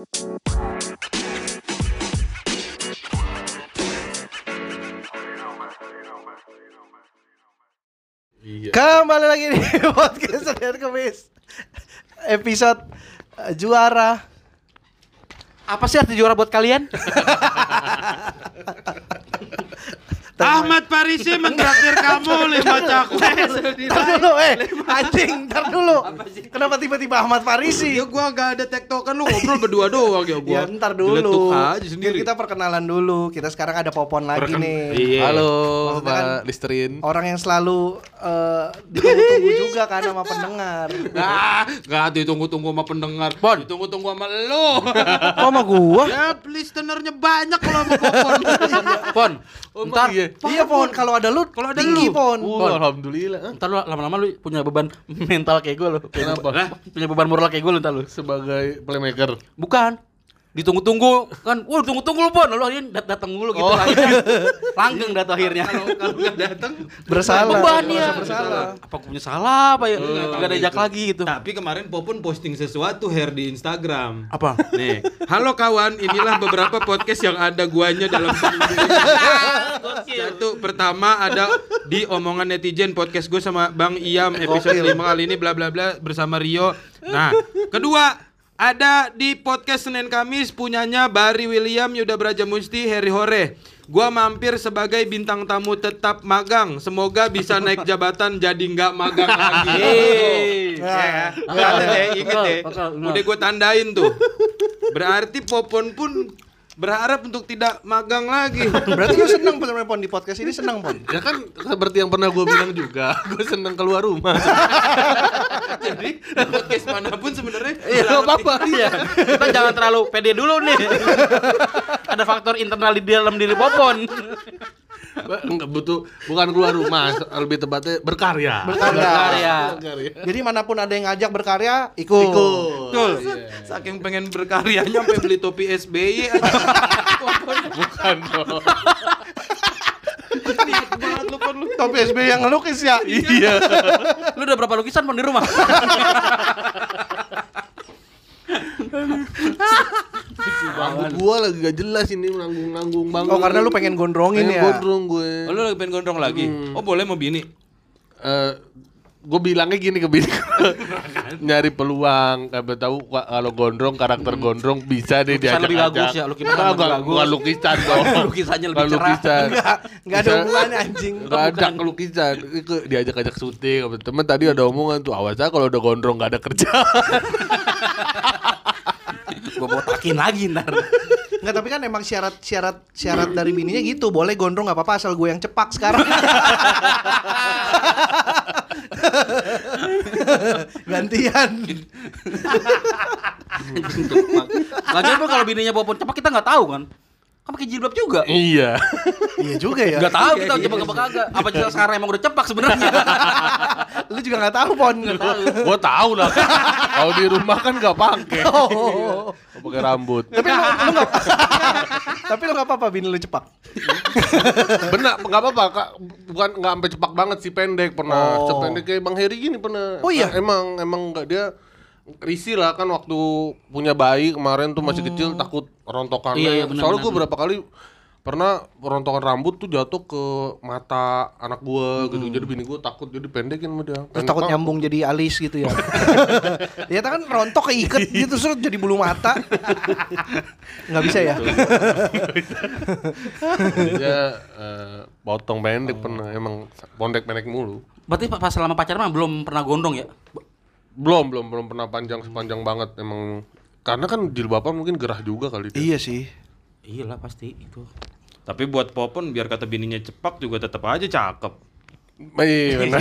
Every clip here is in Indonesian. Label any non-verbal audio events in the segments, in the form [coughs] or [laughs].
Iya. Kembali lagi di [laughs] podcast Senin Kemis Episode eh, juara Apa sih arti juara buat kalian? [laughs] Ahmad Farisi mentraktir kamu [laughs] lima cakwe. Ntar dulu eh Anjing ntar dulu Kenapa tiba-tiba Ahmad Farisi Ya gua gak ada tektokan lu ngobrol berdua [laughs] doang ya Ya gua. ntar Diletuk dulu aja Biar sendiri. kita perkenalan dulu Kita sekarang ada Popon lagi nih Iya. Halo, Mbak kan- Listerin. Orang yang selalu eh, ditunggu-tunggu juga kan sama pendengar Ah, gak ditunggu-tunggu sama pendengar. Pon, ditunggu-tunggu sama lu. Kok sama gua? ya, listenernya banyak kalau sama Popon. Pon, ntar, iya. Iya Pon, kalau ada lu Kalau ada tinggi lu. Pon Oh, alhamdulillah. ntar lu lama-lama lu punya beban [laughs] mental kayak gue lu. Kenapa? Punya beban moral kayak gue lu ntar lu. Sebagai playmaker. Bukan. Ditunggu-tunggu kan, wah tunggu-tunggu lu Pon, lu akhirnya dat datang mulu gitu Oh. akhirnya. Langgeng dah tuh akhirnya. Kalau nggak datang. Bersalah Beban ya. bersalah Apa aku punya salah apa ya? Enggak ada jak lagi gitu. Tapi kemarin Popon posting sesuatu Her di Instagram. Apa? Nih, halo kawan, inilah beberapa podcast yang ada guanya dalam. [laughs] Satu, pertama ada di omongan netizen podcast gue sama Bang Iam episode Gokil. 5 kali ini bla bla bla bersama Rio. Nah, kedua ada di podcast Senin Kamis punyanya Bari William, Yuda Braja Musti, Heri Hore. Gua mampir sebagai bintang tamu tetap magang. Semoga bisa [laughs] naik jabatan jadi nggak magang [laughs] lagi. Yeay. Ya, deh. Bakal, bakal. Udah gue tandain tuh. Berarti Popon pun berharap untuk tidak magang lagi. [laughs] Berarti lu seneng sebenarnya Pon di podcast ini seneng Pon Ya kan seperti yang pernah gue bilang juga, [laughs] gue seneng keluar rumah. [laughs] Jadi podcast mana pun sebenarnya Iya, nggak apa-apa. Iya. Kita jangan terlalu pede dulu nih. ada faktor internal di dalam diri Popon. Enggak butuh, bukan keluar rumah, lebih tepatnya berkarya. Berkarya. Berkarya. Berkarya. Jadi mana pun ada yang ngajak berkarya, ikut. Ikut. Betul. Saking pengen berkarya sampai beli topi SBY aja. [laughs] Bukan dong. Niat banget lu Pon, lu. Tapi SB yang ngelukis ya. Iya. Lu udah berapa lukisan Pon di rumah? [laughs] Gue lagi gak jelas ini nanggung-nanggung banget. Oh karena lu pengen gondrongin Pengen ya. gondrong gue. Oh, lu lagi pengen gondrong lagi? Oh, boleh mau bini? eh gue bilangnya gini ke bini [laughs] nyari peluang kayak tahu kalau gondrong karakter gondrong bisa deh Lukisan diajak lebih bagus ya, lukisan Enggak, lebih bagus. bukan lukisan dong [laughs] Lukisannya lebih cerah. lukisan Enggak, enggak ada hubungannya anjing. Enggak ada lukisan Itu diajak-ajak syuting sama temen tadi ada omongan tuh awas aja kalau udah gondrong gak ada kerja [laughs] Gua botakin lagi ntar. Enggak, tapi kan emang syarat syarat syarat dari bininya gitu. Boleh gondrong nggak apa-apa asal gue yang cepak sekarang. [laughs] Gantian. Lagian pun kalau bininya Popon cepak kita nggak tahu kan. Kan pakai jilbab juga. iya Iya juga ya. Nggak tahu kita cepak apa kagak. Apa jelas sekarang emang udah cepak sebenarnya. [laughs] Lu juga nggak tahu pon. gue tahu lah kalau di rumah kan gak pakai Oh. pakai rambut Tapi lu, lu nggak. tapi lu nggak apa-apa bini lu cepak. benar nggak apa-apa kak bukan nggak sampai cepak banget sih pendek pernah Oh. sependek kayak bang Heri gini pernah Oh iya? Nah, emang emang nggak dia risih lah kan waktu punya bayi kemarin tuh masih kecil takut rontokannya. Iya, iya, soalnya gue berapa kali pernah rontokan rambut tuh jatuh ke mata anak gue gitu. Jadi bini gue takut jadi pendekin sama dia. Terus takut nyambung jadi alis gitu ya. [laughs] ya kan rontok keiket [laughs] gitu terus jadi bulu mata. Nggak bisa ya. Jadi dia eh, potong pendek pernah emang pendek pendek mulu. Berarti pas selama pacaran mah belum pernah gondrong ya? Belum belum belum pernah panjang sepanjang banget emang karena kan jilbaban mungkin gerah juga kali dia. iya sih. Iya lah pasti itu. Tapi buat Popon biar kata bininya cepak juga tetap aja cakep. Iya, benar.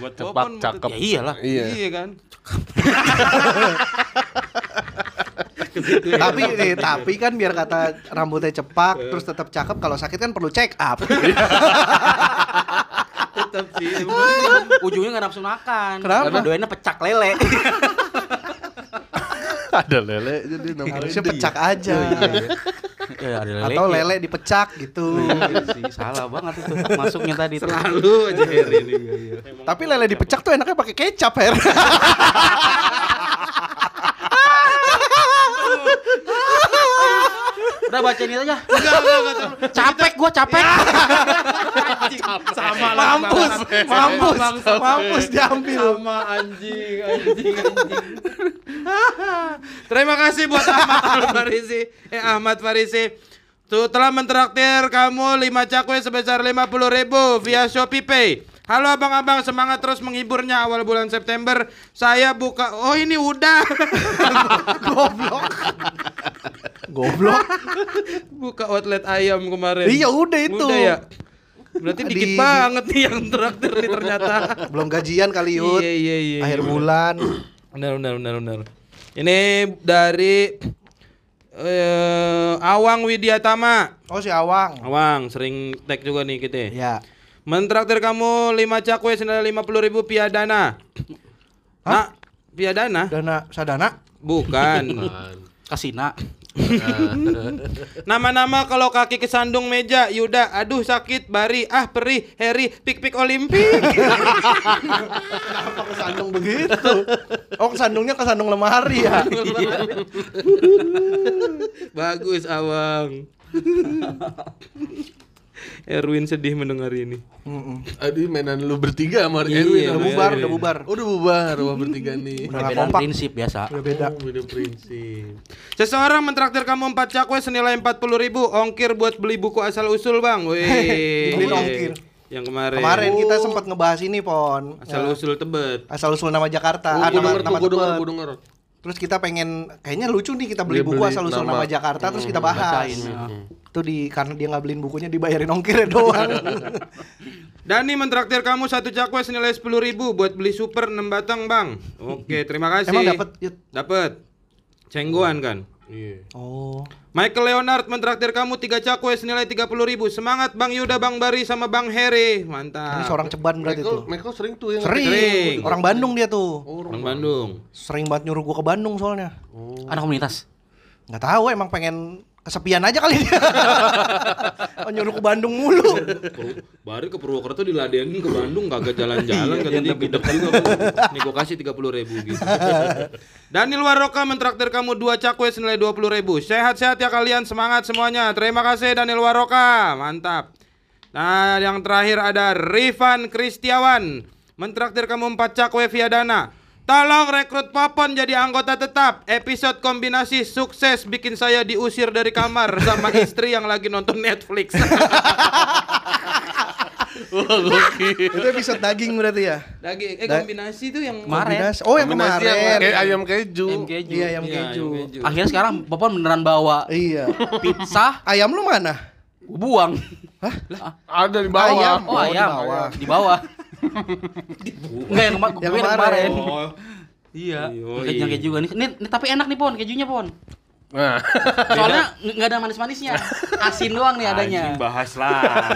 Buat Cepak Popon cakep. Ya iyalah. Iya. Iya kan? [laughs] tapi nih, tapi kan biar kata rambutnya cepak terus tetap cakep kalau sakit kan perlu check up. [laughs] Tetap sih. Ujungnya nggak nafsu makan. Kenapa? Karena doainnya pecak lele. [laughs] Ada lele jadi namanya. Harusnya pecak aja. ya, ada lele. Atau lele dipecak gitu. Iya sih, salah banget itu masuknya tadi. Selalu aja Heri ini. Tapi lele dipecak tuh enaknya pakai kecap, Her. [laughs] Udah bacain itu aja. Enggak, enggak, enggak. terlalu- Capek gua capek. Sama lah. Mampus, mampus, mampus diambil. Sama anjing, anjing, anjing. Terima kasih buat Ahmad Farisi. Eh Ahmad Farisi. Tuh telah mentraktir kamu 5 cakwe sebesar 50 ribu via Shopee Pay. Halo abang-abang semangat terus menghiburnya awal bulan September saya buka oh ini udah [laughs] Goblok. Goblok. [laughs] buka outlet ayam kemarin Iya, udah itu. udah ya berarti Di- dikit di- banget nih yang traktir nih ternyata [laughs] Belum gajian kali Yud. iya iya iya Akhir iya. bulan. [clears throat] Benar benar benar benar. Ini dari eh, Awang Widiatama. Oh si Awang. Awang sering tag juga nih kita. Ya. Mentraktir kamu 5 cakwe senilai 50 ribu piadana. Nah, piadana? Dana sadana. Bukan. Kasina. [laughs] Nama-nama kalau kaki kesandung meja, Yuda, aduh sakit, Bari, ah perih, Heri, pik-pik Olimpik. Kenapa kesandung begitu? Oh kesandungnya kesandung lemari ya. [laughs] Bagus, Awang. [laughs] [laughs] Erwin sedih mendengar ini. Mm-mm. Aduh mainan lu bertiga sama Iya, Erwin. Udah sama bubar, udah bubar. Oh, udah bubar, wah bertiga nih. Udah Perbedaan kompak. prinsip biasa. Udah beda. Oh, beda prinsip. Seseorang mentraktir kamu 4 cakwe senilai 40 ribu Ongkir buat beli buku asal usul bang Wih [laughs] Beli ongkir. Yang kemarin Kemarin kita sempat ngebahas ini pon. Asal usul tebet Asal usul nama Jakarta. Oh, ah, nama, nama denger, gua denger. Terus kita pengen kayaknya lucu nih kita beli Dia buku beli asal usul nama. nama, Jakarta terus kita Hmm, bahas. bacain, ya. Itu di karena dia nggak beliin bukunya dibayarin ongkirnya [laughs] doang. Dani mentraktir kamu satu cakwe senilai 10 ribu Buat beli super 6 batang bang Oke terima kasih Emang dapat? Dapat Cengguan kan Iya. Oh. Michael Leonard mentraktir kamu 3 cakwe senilai 30 ribu Semangat Bang Yuda, Bang Bari, sama Bang Heri Mantap Ini seorang ceban berarti Michael, tuh. Michael sering tuh yang Sering. Sering. Orang Bandung dia tuh. Orang Bandung Sering banget nyuruh gua ke Bandung soalnya. Anak komunitas. Nggak tahu emang pengen kesepian aja kali dia. oh, [laughs] nyuruh ke Bandung mulu. Bari ke Purwokerto diladenin ke Bandung kagak jalan-jalan kata dia gede juga. Nih gua kasih 30 ribu gitu. [laughs] Daniel Waroka mentraktir kamu dua cakwe senilai 20 ribu. Sehat-sehat ya kalian semangat semuanya. Terima kasih Daniel Waroka. Mantap. Nah, yang terakhir ada Rifan Kristiawan. Mentraktir kamu 4 cakwe via dana. Tolong rekrut Popon jadi anggota tetap. Episode kombinasi sukses bikin saya diusir dari kamar sama istri yang lagi nonton Netflix. [laughs] Wah. Itu episode daging berarti ya. Daging eh kombinasi tuh yang Kemarin. Kombinasi- Oh, yang Kombinasi yang kemarin. Kayak ayam keju. Ayam keju. Iya, ayam Iya, keju. ayam keju. Akhirnya sekarang Popon beneran bawa Iya. pizza, Ayam lu mana? gua buang. Ada di bawah. Ayam. Oh, Oh, di ayam. bawah. Di bawah. Enggak yang, kema- Yang kemarin. kemarin. Oh, Iya. Keju juga nih. Ini, ini tapi enak nih Pon, kejunya Pon. Nah, Soalnya ng- nggak ada manis-manisnya. Asin doang nih adanya. Anjing bahas.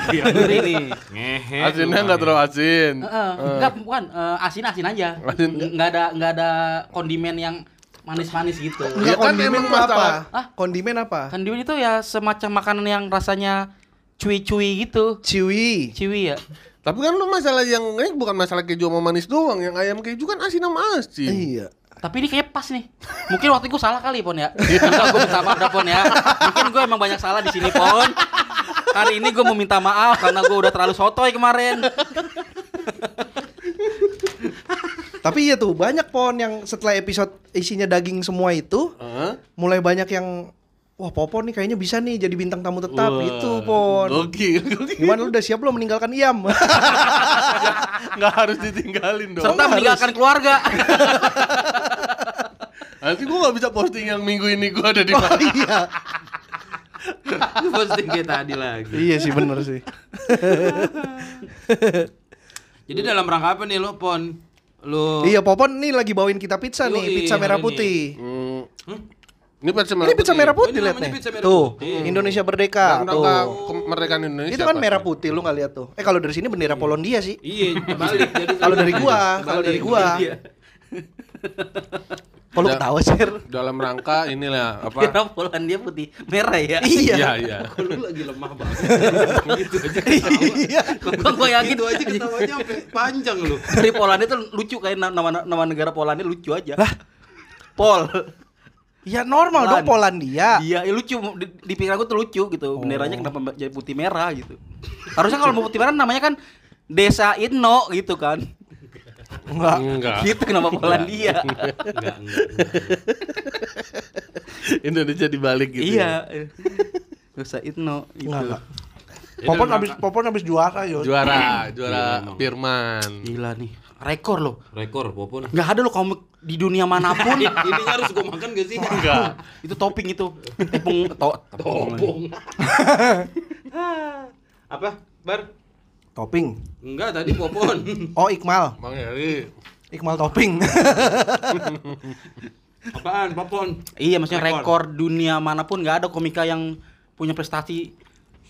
Gurih [laughs] nih. Ngehe. asinnya nggak terlalu asin. Heeh. Enggak, bukan eh, asin-asin aja. Asin. Ng- Nggak ada nggak ada kondimen yang manis-manis gitu. Enggak Ya kan kondimen apa? masalah. Hah? Kondimen apa? Kondimen itu ya semacam makanan yang rasanya cuy-cuy gitu. Ciwi. Ciwi ya. Tapi kan lu masalah yang ini bukan masalah keju sama manis doang. Yang ayam keju kan asin sama asin. Iya. Tapi ini kayaknya pas nih. Mungkin waktu itu gue salah kali Pon ya. Enggak gue minta maaf dah Pon ya. Mungkin gue emang banyak salah di sini Pon. Hari ini gue mau minta maaf karena gue udah terlalu sotoy kemarin. Tapi iya tuh banyak pon yang setelah episode isinya daging semua itu Hah? mulai banyak yang wah Popon nih kayaknya bisa nih jadi bintang tamu tetap Wah, gitu pon. Gokil, gokil. Gimana lu udah siap belum meninggalkan Iam? [laughs] Nggak harus ditinggalin dong. Serta meninggalkan keluarga. [laughs] Nanti gua nggak bisa posting yang minggu ini gua ada di mana. iya. Posting kayak tadi lagi. iya sih bener sih. [laughs] Jadi dalam rangka apa nih lo pon? Lo Iya Popon nih lagi bawain kita pizza nih, Yoi, pizza merah putih. Hmm. Ini pizza merah Ini pizza merah Oh, putih ini lihat namanya nih. pizza merah Tuh, putih. Indonesia Merdeka. Dalam rangka Tuh. kemerdekaan Indonesia. Itu kan pasti. merah putih lu nggak lihat tuh. Eh kalau dari sini bendera Polandia sih. Iya, balik. [laughs] Jadi Kalau dari gua, kalau dari gua. Iya. Lu Da- ketawa sir? Dalam rangka inilah apa? [laughs] Merah Polandia putih merah ya. Iya. Iya, iya. [laughs] Kok lu lagi lemah banget. gitu aja. Iya. Gua gua yakin Gitu aja ketawanya sampai panjang lu. dari Polandia tuh lucu kayak na- nama nama negara Polandia lucu aja. Lah. Pol. Ya normal dong Polandia. Iya, ya lucu di, di pikiran gue tuh lucu gitu. Benderanya kenapa jadi putih merah gitu. Harusnya kalau mau putih merah namanya kan Desa Inno gitu kan. Enggak. Enggak. Gitu kenapa Polandia? Enggak, enggak. Indonesia dibalik gitu. iya. Desa Inno gitu. Enggak, enggak. Itu Popon habis Popon habis juara ya. yo. Juara, juara Firman. Gila nih. Rekor loh. Rekor popon. Nggak ada loh komik di dunia mana pun. Ini harus gue makan gak sih? [laughs] Enggak. itu topping itu. Tepung to, Topong. [laughs] Apa? Bar? Topping. Enggak tadi popon. [laughs] Oh Iqmal. Bang Heri. Iqmal topping. Apaan popon? Iya, maksudnya Rekor. rekor dunia mana pun nggak ada komika yang punya prestasi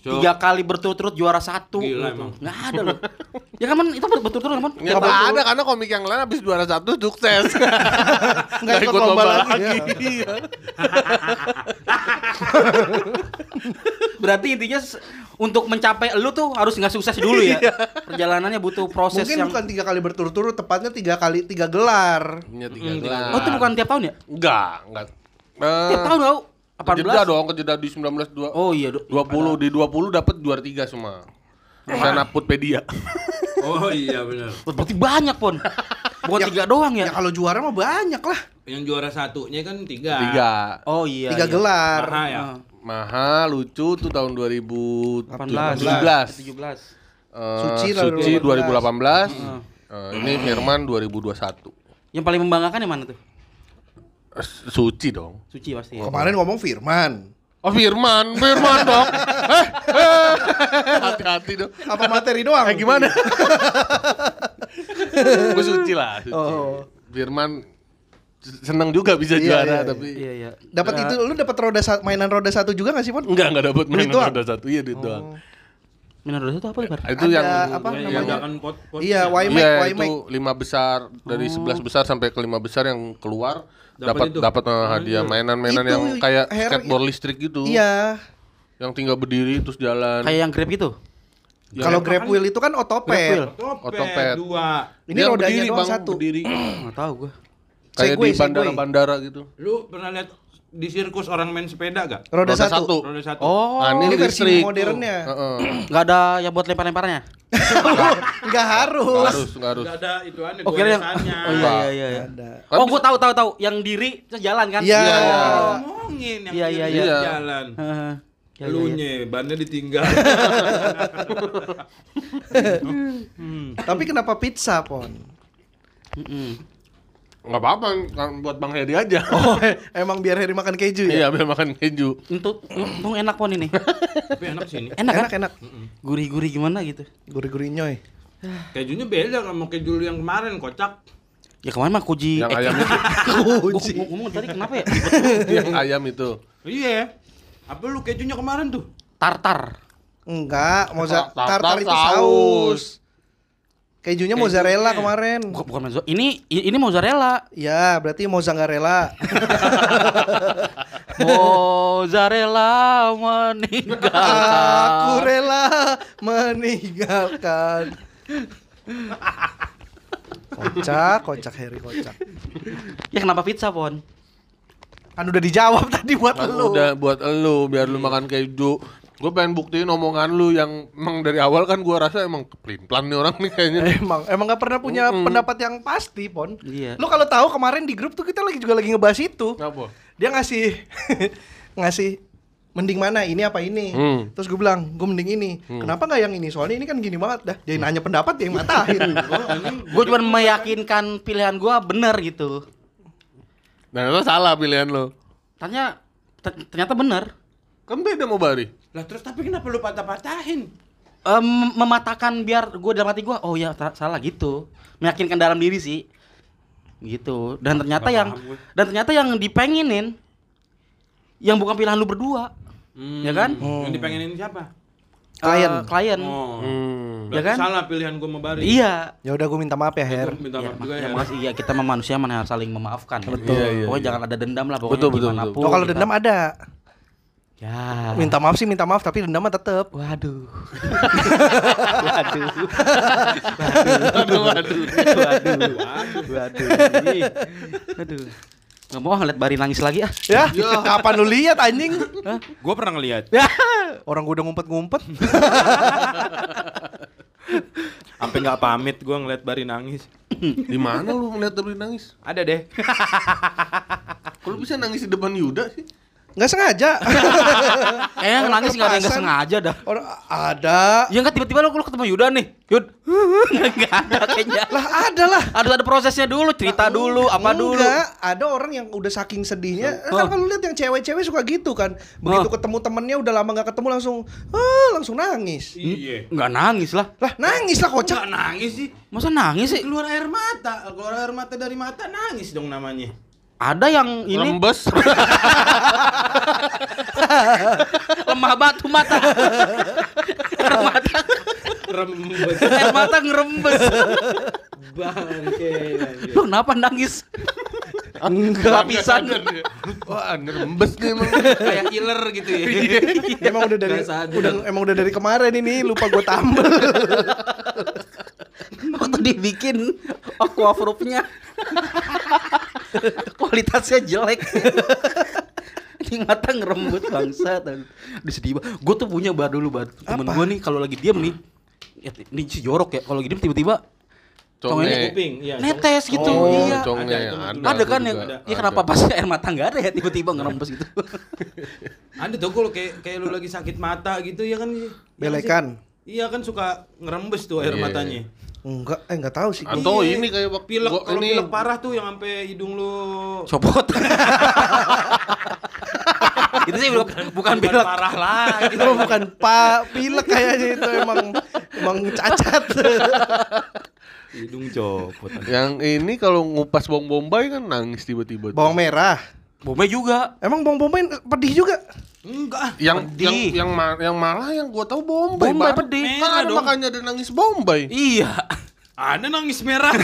So- tiga kali berturut-turut juara satu. Gila gitu. emang. Nggak ada loh. ya kan Man? itu berturut-turut kan? Man? Ya nggak ada karena komik yang lain habis juara satu sukses. [laughs] Nggak ikut lomba lagi, ya. Iya. [laughs] Berarti intinya untuk mencapai lu tuh harus nggak sukses dulu ya. [laughs] Perjalanannya butuh proses Mungkin yang bukan tiga kali berturut-turut, tepatnya tiga kali tiga gelar. Punya tiga Mm, tiga gelar. Oh, itu bukan tiap tahun ya? Enggak, enggak. Tiap tahun tau. Kejeda 18. dong, kejeda di 19 dua- Oh iya, do- 20 di 20 dapat juara tiga semua. Sana Putpedia. [laughs] Oh iya benar. Berarti banyak, Pon. Bukan Ya- tiga doang Ya ya? kalau juara mah banyak lah. Yang juara satunya kan tiga. Tiga. Oh iya. Tiga iya. gelar. Maha ya. Ah, Mahal, lucu tuh tahun 2017. 18. 17. Eh, Suci Suci 2018. 2018. Eh, ini Firman 2021. Yang paling membanggakan yang mana tuh? Suci dong. Suci pasti ya. Kemarin ngomong Firman. Oh Firman, Firman dong. [laughs] Eh, eh. Hati-hati dong. Apa materi doang? Eh gimana? [laughs] Gue suci lah, suci. Oh. Firman seneng juga bisa Iya, juara iya, iya. tapi Iya, iya. Dapat itu lu dapat roda sa- mainan roda satu juga gak sih, Pon? enggak enggak dapat mainan doang? roda satu iya duit doang. Minor itu apa, Bar? Itu Ada yang apa yang- namanya? Pot pot. Iya, Waimek, Iya Waimek. itu lima besar dari sebelas besar sampai ke lima besar yang keluar Dapat dapat eh, hadiah mainan-mainan yang kayak Her- skateboard listrik gitu. Iya. Yang tinggal berdiri terus jalan. Kayak yang Grab gitu. Ya, Kalau Grab wheel itu kan otopet. Otopet, Otopet. dua. Ini Dia rodanya berdiri, doang Bang, satu. Berdiri. [clears throat] Enggak tahu gua. Kayak Segway, di bandara-bandara gitu. Lu pernah lihat di sirkus orang main sepeda gak? Roda, Roda satu. satu. Roda satu. Oh, Nah, Ini versi listrik. modernnya. Heeh. [clears throat] enggak ada yang buat lempar-lemparnya. Enggak [laughs] harus. Nggak harus, nggak harus. Gak ada itu aneh Oh, yang. Oh iya iya iya. iya. Ada. Oh, gua tahu tahu tahu yang diri terus jalan kan? Iya. Iya, iya. Ngomongin yang Iya, iya, kiri iya. jalan. Heeh. Ya, ya. Lunya, bannya ditinggal. [laughs] [laughs] Tapi kenapa pizza, Pon? Mm-mm. Nggak apa-apa kan buat Bang Heri aja. [laughs] Oh, emang biar Heri makan keju ya? Iya, biar makan keju. Untuk untung enak pon ini. Tapi enak sih ini. Enak kan? Enak, enak. Gurih-gurih gimana gitu. Gurih-gurih nyoy. Kejunya beda sama keju yang kemarin kocak. Ya kemarin mah kuji Yang eh, ayam itu. [laughs] gua- gua ngomong tadi kenapa ya? [laughs] yang ayam itu. Iya. Apa lu kejunya kemarin tuh? Tartar. Enggak, moza Tartar tartar itu saus. Kejunya mozzarella Kejunya. kemarin. Bukan, bukan mezzo. Ini ini mozzarella. Ya, berarti mozzarella. [laughs] Mozzarella meninggalkan. Aku rela meninggalkan. Kocak, kocak Heri kocak. Ya kenapa pizza, Pon? Kan udah dijawab tadi buat Kan lu. udah buat elu biar lu makan keju. Gue pengen buktiin omongan lu yang emang dari awal kan gua rasa emang pelin-pelan nih orang nih kayaknya. [laughs] Emang emang gak pernah punya pendapat yang pasti, Pon. Iya. Lu kalau tahu kemarin di grup tuh kita lagi juga lagi ngebahas itu. Kenapa? Dia ngasih [laughs] ngasih mending mana ini apa ini Hmm. terus gue bilang gue mending ini kenapa nggak yang ini soalnya ini kan gini banget dah dia nanya pendapat dia yang matahin [laughs] Gue cuma meyakinkan pilihan gua bener gitu. Nah, itu salah pilihan lo. Tanya ter- ternyata bener. Kan beda mau bari. Lah terus tapi kenapa lu patah-patahin? Em, mematahkan biar gue dalam hati gue oh ya salah gitu meyakinkan dalam diri sih gitu dan ternyata Nggak yang gue. dan ternyata yang dipengenin yang bukan pilihan lu berdua Hmm, Ya kan? Yang dipengenin siapa? Klien. Eh, klien Oh. Hmm. Ya kan? salah pilihan gua sama Bari. iya ya udah gue minta maaf ya Her Minta Ya, maaf juga ya, ya. makasih. Iya, kita sama manusia mana saling memaafkan ya. Betul. Iya, iya, pokoknya iya. jangan ada dendam lah pokoknya Betul, betul, betul. oh kalau kita- dendam ada ya minta maaf sih minta maaf tapi dendam mah tetep waduh Waduh, waduh. waduh waduh waduh Ih. waduh Nggak mau ngeliat Bari nangis lagi ah. Ya, kapan lu lihat anjing? Gue pernah ngeliat. Ya, orang gua udah ngumpet-ngumpet. Sampai nggak pamit gue ngeliat Bari nangis. Di mana lu ngeliat Bari nangis? Ada deh. Kalau bisa nangis di depan Yuda sih. Nggak sengaja. [laughs] Eh yang nangis nggak ada yang nggak sengaja dah. Orang ada. Ya nggak tiba-tiba lu, lu ketemu Yuda nih. Yud. [laughs] Nggak ada kayaknya. Lah ada lah. Harus ada prosesnya dulu, cerita dulu, apa dulu. Enggak, ada orang yang udah saking sedihnya. Kan kalau lihat yang cewek-cewek suka gitu kan. Begitu Oh. ketemu temennya udah lama nggak ketemu langsung ah, langsung nangis. Iya. Nggak nangis lah. Lah nangis lah kocak. Nggak nangis sih. Masa nangis sih? Keluar air mata. Keluar air mata dari mata nangis dong namanya. Ada yang ini Rembes. [laughs] lemah batu mata. Air mata, Rembes. air mata ngerembes. Bangke. Lu kenapa nangis? Enggak. Lapisan. Wah, ngerembes nih emang. Kayak iler gitu ya. emang udah dari udah emang udah dari kemarin ini lupa gue tambel. Waktu dibikin aquaproof-nya [laughs] kualitasnya jelek. [laughs] Ini mata ngerembut bangsa Di sedih banget. Gue tuh punya bar dulu bar. Temen gue nih kalau lagi diem nih. Ya, ini si jorok ya. Kalau lagi diem tiba-tiba Conge. Kuping. Iya. netes gitu. Oh, iya. conge. Ada. Ada, Ada kan yang ya kenapa pas air mata nggak ada ya tiba-tiba ngerembes gitu. [laughs] Ada tuh kalau kayak kayak lu lagi sakit mata gitu ya kan. Iya kan sih? Belekan. Iya kan suka ngerembes tuh air Iya. matanya. Enggak, eh enggak tahu sih. Atau Iya. ini kayak waktu Pilek gua- kalau ini pilek parah tuh yang sampai hidung lu Copot. [laughs] itu sih bukan, bukan Bukan pilek. parah lah itu [laughs] mah bukan pak pilek kayaknya itu emang emang cacat. hidung copot. yang ini kalau ngupas bawang bombay kan nangis tiba-tiba. Bawang merah. Bombe juga. Emang bawang bombay pedih juga? Enggak. yang Pedih. yang yang, ma- yang malah yang gua tahu bombay. Bombay Bar. pedih. Kan Merah ada dong. makanya ada nangis bombay. Iya. Ada nangis merah. [laughs]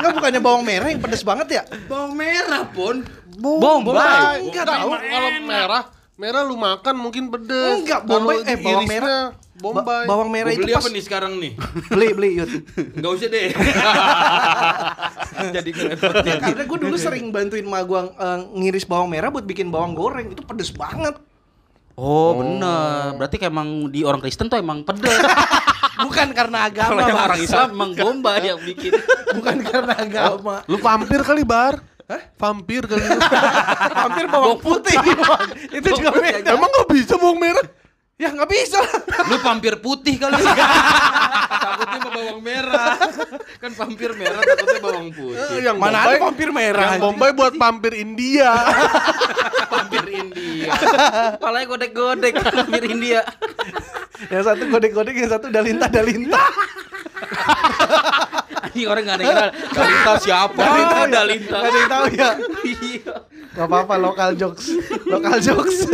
Enggak bukannya bawang merah yang pedes banget ya? Bawang merah pun. Bombay. Enggak tahu tahu. kalau merah merah lu makan mungkin pedes. Enggak, Kalau bombay eh bawang irisnya merah. bombay. Ba- bawang merah Gua itu beli pas apa nih sekarang nih? beli beli yud. Enggak usah deh. [laughs] Jadi ngerepot. Ya, karena gue dulu sering bantuin ma gua eh, ngiris bawang merah buat bikin bawang goreng itu pedes banget. Oh, bener. Berarti kayak emang di orang Kristen tuh emang pedes. [laughs] Bukan karena Kalau agama, yang orang. Islam emang bomba yang bikin. Bukan karena agama. Lu vampir kali bar? Hah? Vampir kali lu. Hampir [laughs] bawang putih. [laughs] Itu juga beda. Emang gak bisa bawang merah? Ya nggak bisa. Lu pampir putih kali. [laughs] takutnya sama bawang merah. Kan pampir merah takutnya bawang putih. Yang Mana Bombay- ada vampir merah, Yang. Bombay buat vampir India. Pampir India. Palanya godek-godek hampir India. Yang satu godek-godek, yang satu dalintah. Ini orang gak ada yang kenal. [laughs] Dalita siapa? Dalintah, Dalita. Nggak ada yang tahu ya. Iya. Gak apa-apa, lokal jokes. Lokal jokes. [laughs]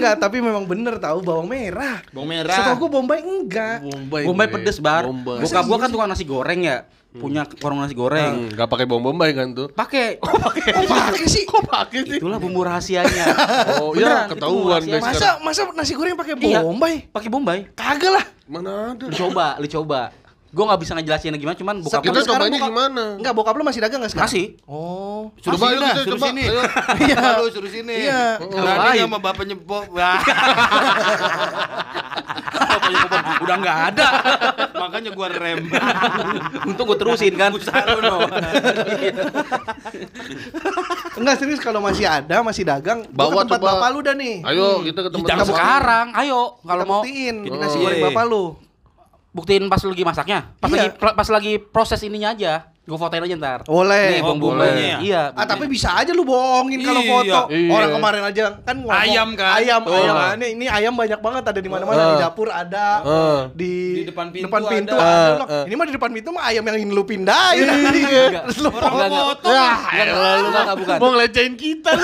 enggak, tapi memang bener tahu bawang merah. Bawang merah. Setahu gue Bombay enggak. Bombay. Bombay gue. pedes bar. Bombay. Bokap gua kan tukang nasi goreng ya. Punya warung nasi goreng. Hmm, gak pakai bawang bombay kan tuh. [laughs] Pakai. Kok pakai sih? Kok pakai sih? Itulah bumbu rahasianya. [laughs] Oh iya ketahuan sekarang. Masa masa nasi goreng pakai Iya. Bombay? Pakai bombay. Kagak lah. Mana ada? Lu coba, lu coba. Gua nggak bisa ngejelasin gimana, cuman bokap Kita gua sekarang cobanya bokap- gimana? Enggak, bokap lu masih dagang enggak sekarang? masih. Oh. Coba Masih dah, kita suruh coba. sini. Ayo. [laughs] Iya. Lu suruh sini. Iya. Berani sama bapaknya [laughs] Bob. Bapaknya Popon udah nggak ada. Makanya gua rem. [laughs] Untung gua terusin kan. Lu. Enggak serius kalau masih ada, masih dagang, gua Bawa tempat bapak lu dah nih. Ayo kita ke tempat sekarang, ayo kalau Kita mau buktiin Oh. nasi goreng Iya. bapak lu. Buktiin pas lu lagi masaknya. Pas Iya. lagi pas lagi proses ininya aja. Gua fotoin aja ntar. Boleh. Nih, Oh, bawang boleh. Iya. Ah tapi bisa aja lu bohongin kalau Iya. foto. Iya. Orang kemarin aja kan ngomong Ayam kan? Ayam, Tuh. ayam. Ini, ini ayam banyak banget ada di mana-mana di Eh. dapur ada. Eh. Di, Di depan pintu depan pintu ada. ada. Bilang, eh. Ini mah di depan pintu mah ayam yang ingin lu pindahin. Terus lu foto. Ya, lu enggak, bukan. mau ngelecehin kita [laughs]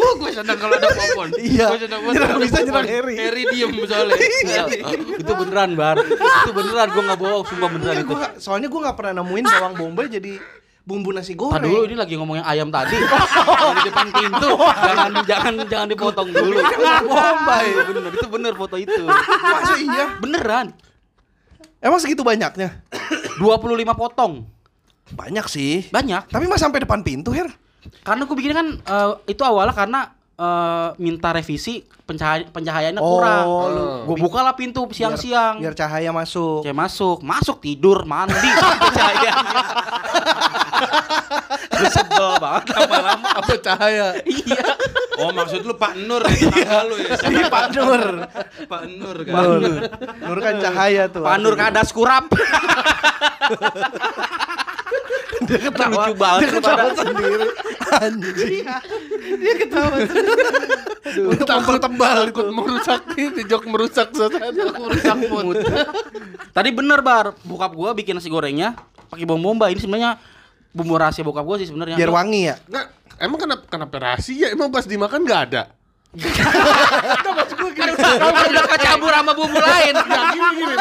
Uh, gue senang kalau ada popon. [laughs] Iya. Gua senang banget Nyerang bisa, nyerang. Harry. Harry diem soalnya. Enggak, [laughs] itu beneran, Bar. Itu beneran gua enggak bohong, sumpah beneran Iya, itu. gua nggak- soalnya gue gak pernah nemuin bawang bombay jadi bumbu nasi goreng. Tadi dulu ini lagi ngomong yang ayam tadi. [laughs] Di depan pintu. Jangan jangan jangan dipotong dulu. Bawang bombay. Bener, itu bener foto itu. Masa iya? Beneran. Emang segitu banyaknya? 25 potong. Banyak sih. Banyak. Tapi mah sampai depan pintu, Her. Karena gue bikin kan eh, itu awalnya karena eh, minta revisi pencahaya pencahayaannya Oh, kurang. lu- Gue buka lah pintu siang-siang. Biar cahaya masuk. Cewek masuk, masuk tidur, mandi, [laughs] pencahayaannya. Gue sebel banget lama-lama. Apa cahaya? Iya. Oh maksud lu Pak Nur ya tetangga lu ya. Pak Nur. Pak Nur kan. Nur. Nur kan cahaya tuh. Panur kadas kurap. [laughs] Dia ketawa. Lucu banget Dia ketawa kepada- sendiri. Anjing. Dia ketawa. Untuk mempertebal Ikut merusak ini, jok merusak suasana. Merusak mood. Tadi bener bar, bokap gua bikin nasi gorengnya pakai bawang bombay. Ini sebenarnya bumbu rahasia bokap gua sih sebenarnya. biar wangi ya. Nggak, emang kenapa kenapa rahasia? Emang pas dimakan nggak ada? [laughs] Kalau udah kecampur sama bumbu lain.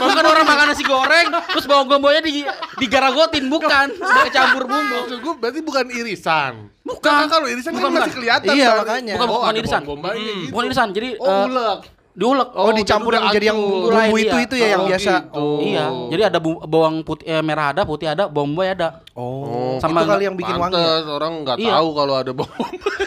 bukan orang makan nasi goreng terus bawang bombanya di digaragotin bukan. Udah kecampur bumbu. Maksud gue berarti bukan irisan. Bukan. kalau irisan Bukan, kan masih kelihatan. Iya, kan? makanya. Bukan, oh, bukan irisan. bawang-bombay gitu. Bukan irisan. Jadi Oh, eh, ulek. Diulek. Oh, dicampur jadi yang jadi yang bumbu itu dia. itu ya yang Oh, biasa. gitu. Iya, jadi ada bu- bawang putih eh, merah ada, putih ada, bawang bombay ada. Oh, Sama- itu kali yang bikin wangi. ya? Orang nggak Iya. tahu kalau ada bawang.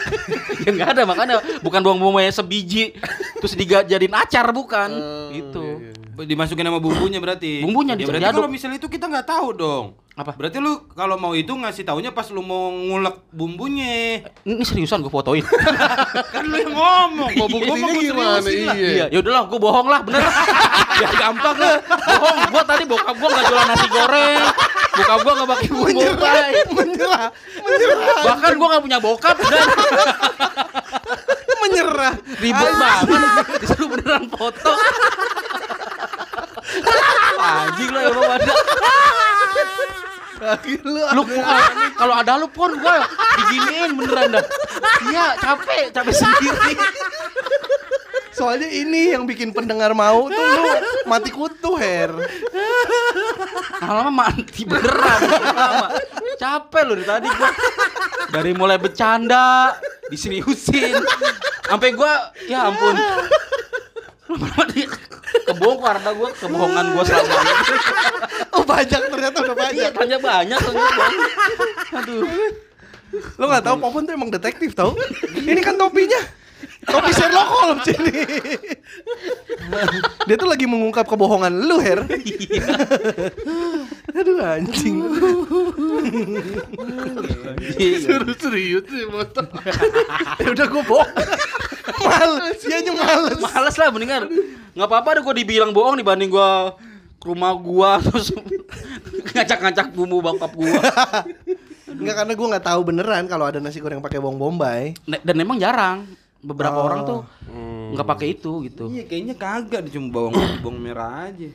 [laughs] ya enggak ada makanya bukan bawang bombay sebiji terus dijadiin acar bukan. gitu. Dimasukin sama bumbunya berarti. Bumbunya ya, berarti kalau misalnya itu kita nggak tahu dong. Apa? Berarti lu kalau mau itu ngasih taunya pas lu mau ngulek bumbunya. Ini seriusan gue fotoin. [laughs] kan lu yang ngomong. Mau Gua buktinya mau gimana? seriusin lah. Iya. Iya, ya udahlah, gue bohong lah, bener. [laughs] ya gampang lah. Bohong, gue tadi bokap gue nggak jualan nasi goreng. Bokap gue nggak pakai bumbu bombay. Menyerah. Menyerah. Bahkan gue nggak punya bokap [laughs] dan Menyerah. ribet banget. Disuruh beneran foto. Anjing lah emang ada. Lu ah, kalau ada lu pon gue diginiin beneran dah. Iya, capek, capek sendiri. Soalnya ini yang bikin pendengar mau tuh lu mati kutu, Her. Lama-lama mati beneran lama. Capek lu dari tadi gua. Dari mulai bercanda, diseriusin. Sampai gua ya ampun. [laughs] Kebongkar dah gua kebohongan gua selama ini. [laughs] Oh, banyak ternyata udah Iya, banyak. tanya banyak ternyata. Bang. Aduh. Lo gak tahu Popon tuh emang detektif tau? Ini kan topinya. Topi Sherlock Holmes ini. Dia tuh lagi mengungkap kebohongan lu, Her. Aduh anjing. Suruh serius sih motor. ya udah gue bohong. Males, dia aja males. Males lah mendingan. Enggak apa-apa deh gua dibilang bohong dibanding gua ke rumah gua [laughs] terus ngacak-ngacak bumbu bokap gua. Enggak karena gue nggak tahu beneran kalau ada nasi goreng pakai bawang bombay. Dan emang jarang. Beberapa Oh. orang tuh nggak pakai itu gitu. Iya kayaknya kagak cuma bawang [coughs] bawang merah aja.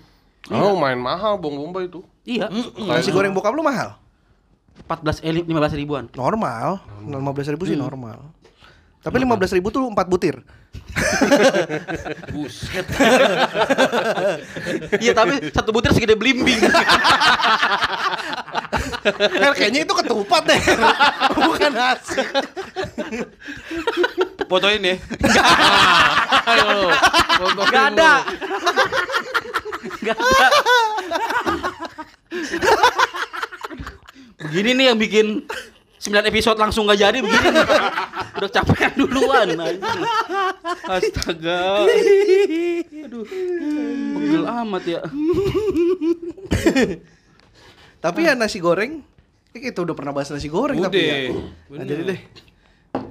Oh, main mahal bawang bombay itu. Iya. Nasi goreng bokap lu mahal? 14 eh 15 ribuan. Normal. 15 ribu sih normal. Tapi 15 ribu tuh 4 butir. [laughs] Buset. [laughs] Iya tapi satu butir segede belimbing. Her, [laughs] kayaknya itu ketupat deh. Bukan nasi. Fotoin ya. Ayo. Gak ada. Gak ada. Begini nih yang bikin 9 episode langsung gak jadi begini. Udah capek duluan. Astaga. Aduh. Pegel amat ya. Tapi ya nasi goreng. Kita udah pernah bahas nasi goreng Udah. tapi ya. Nah, jadi deh.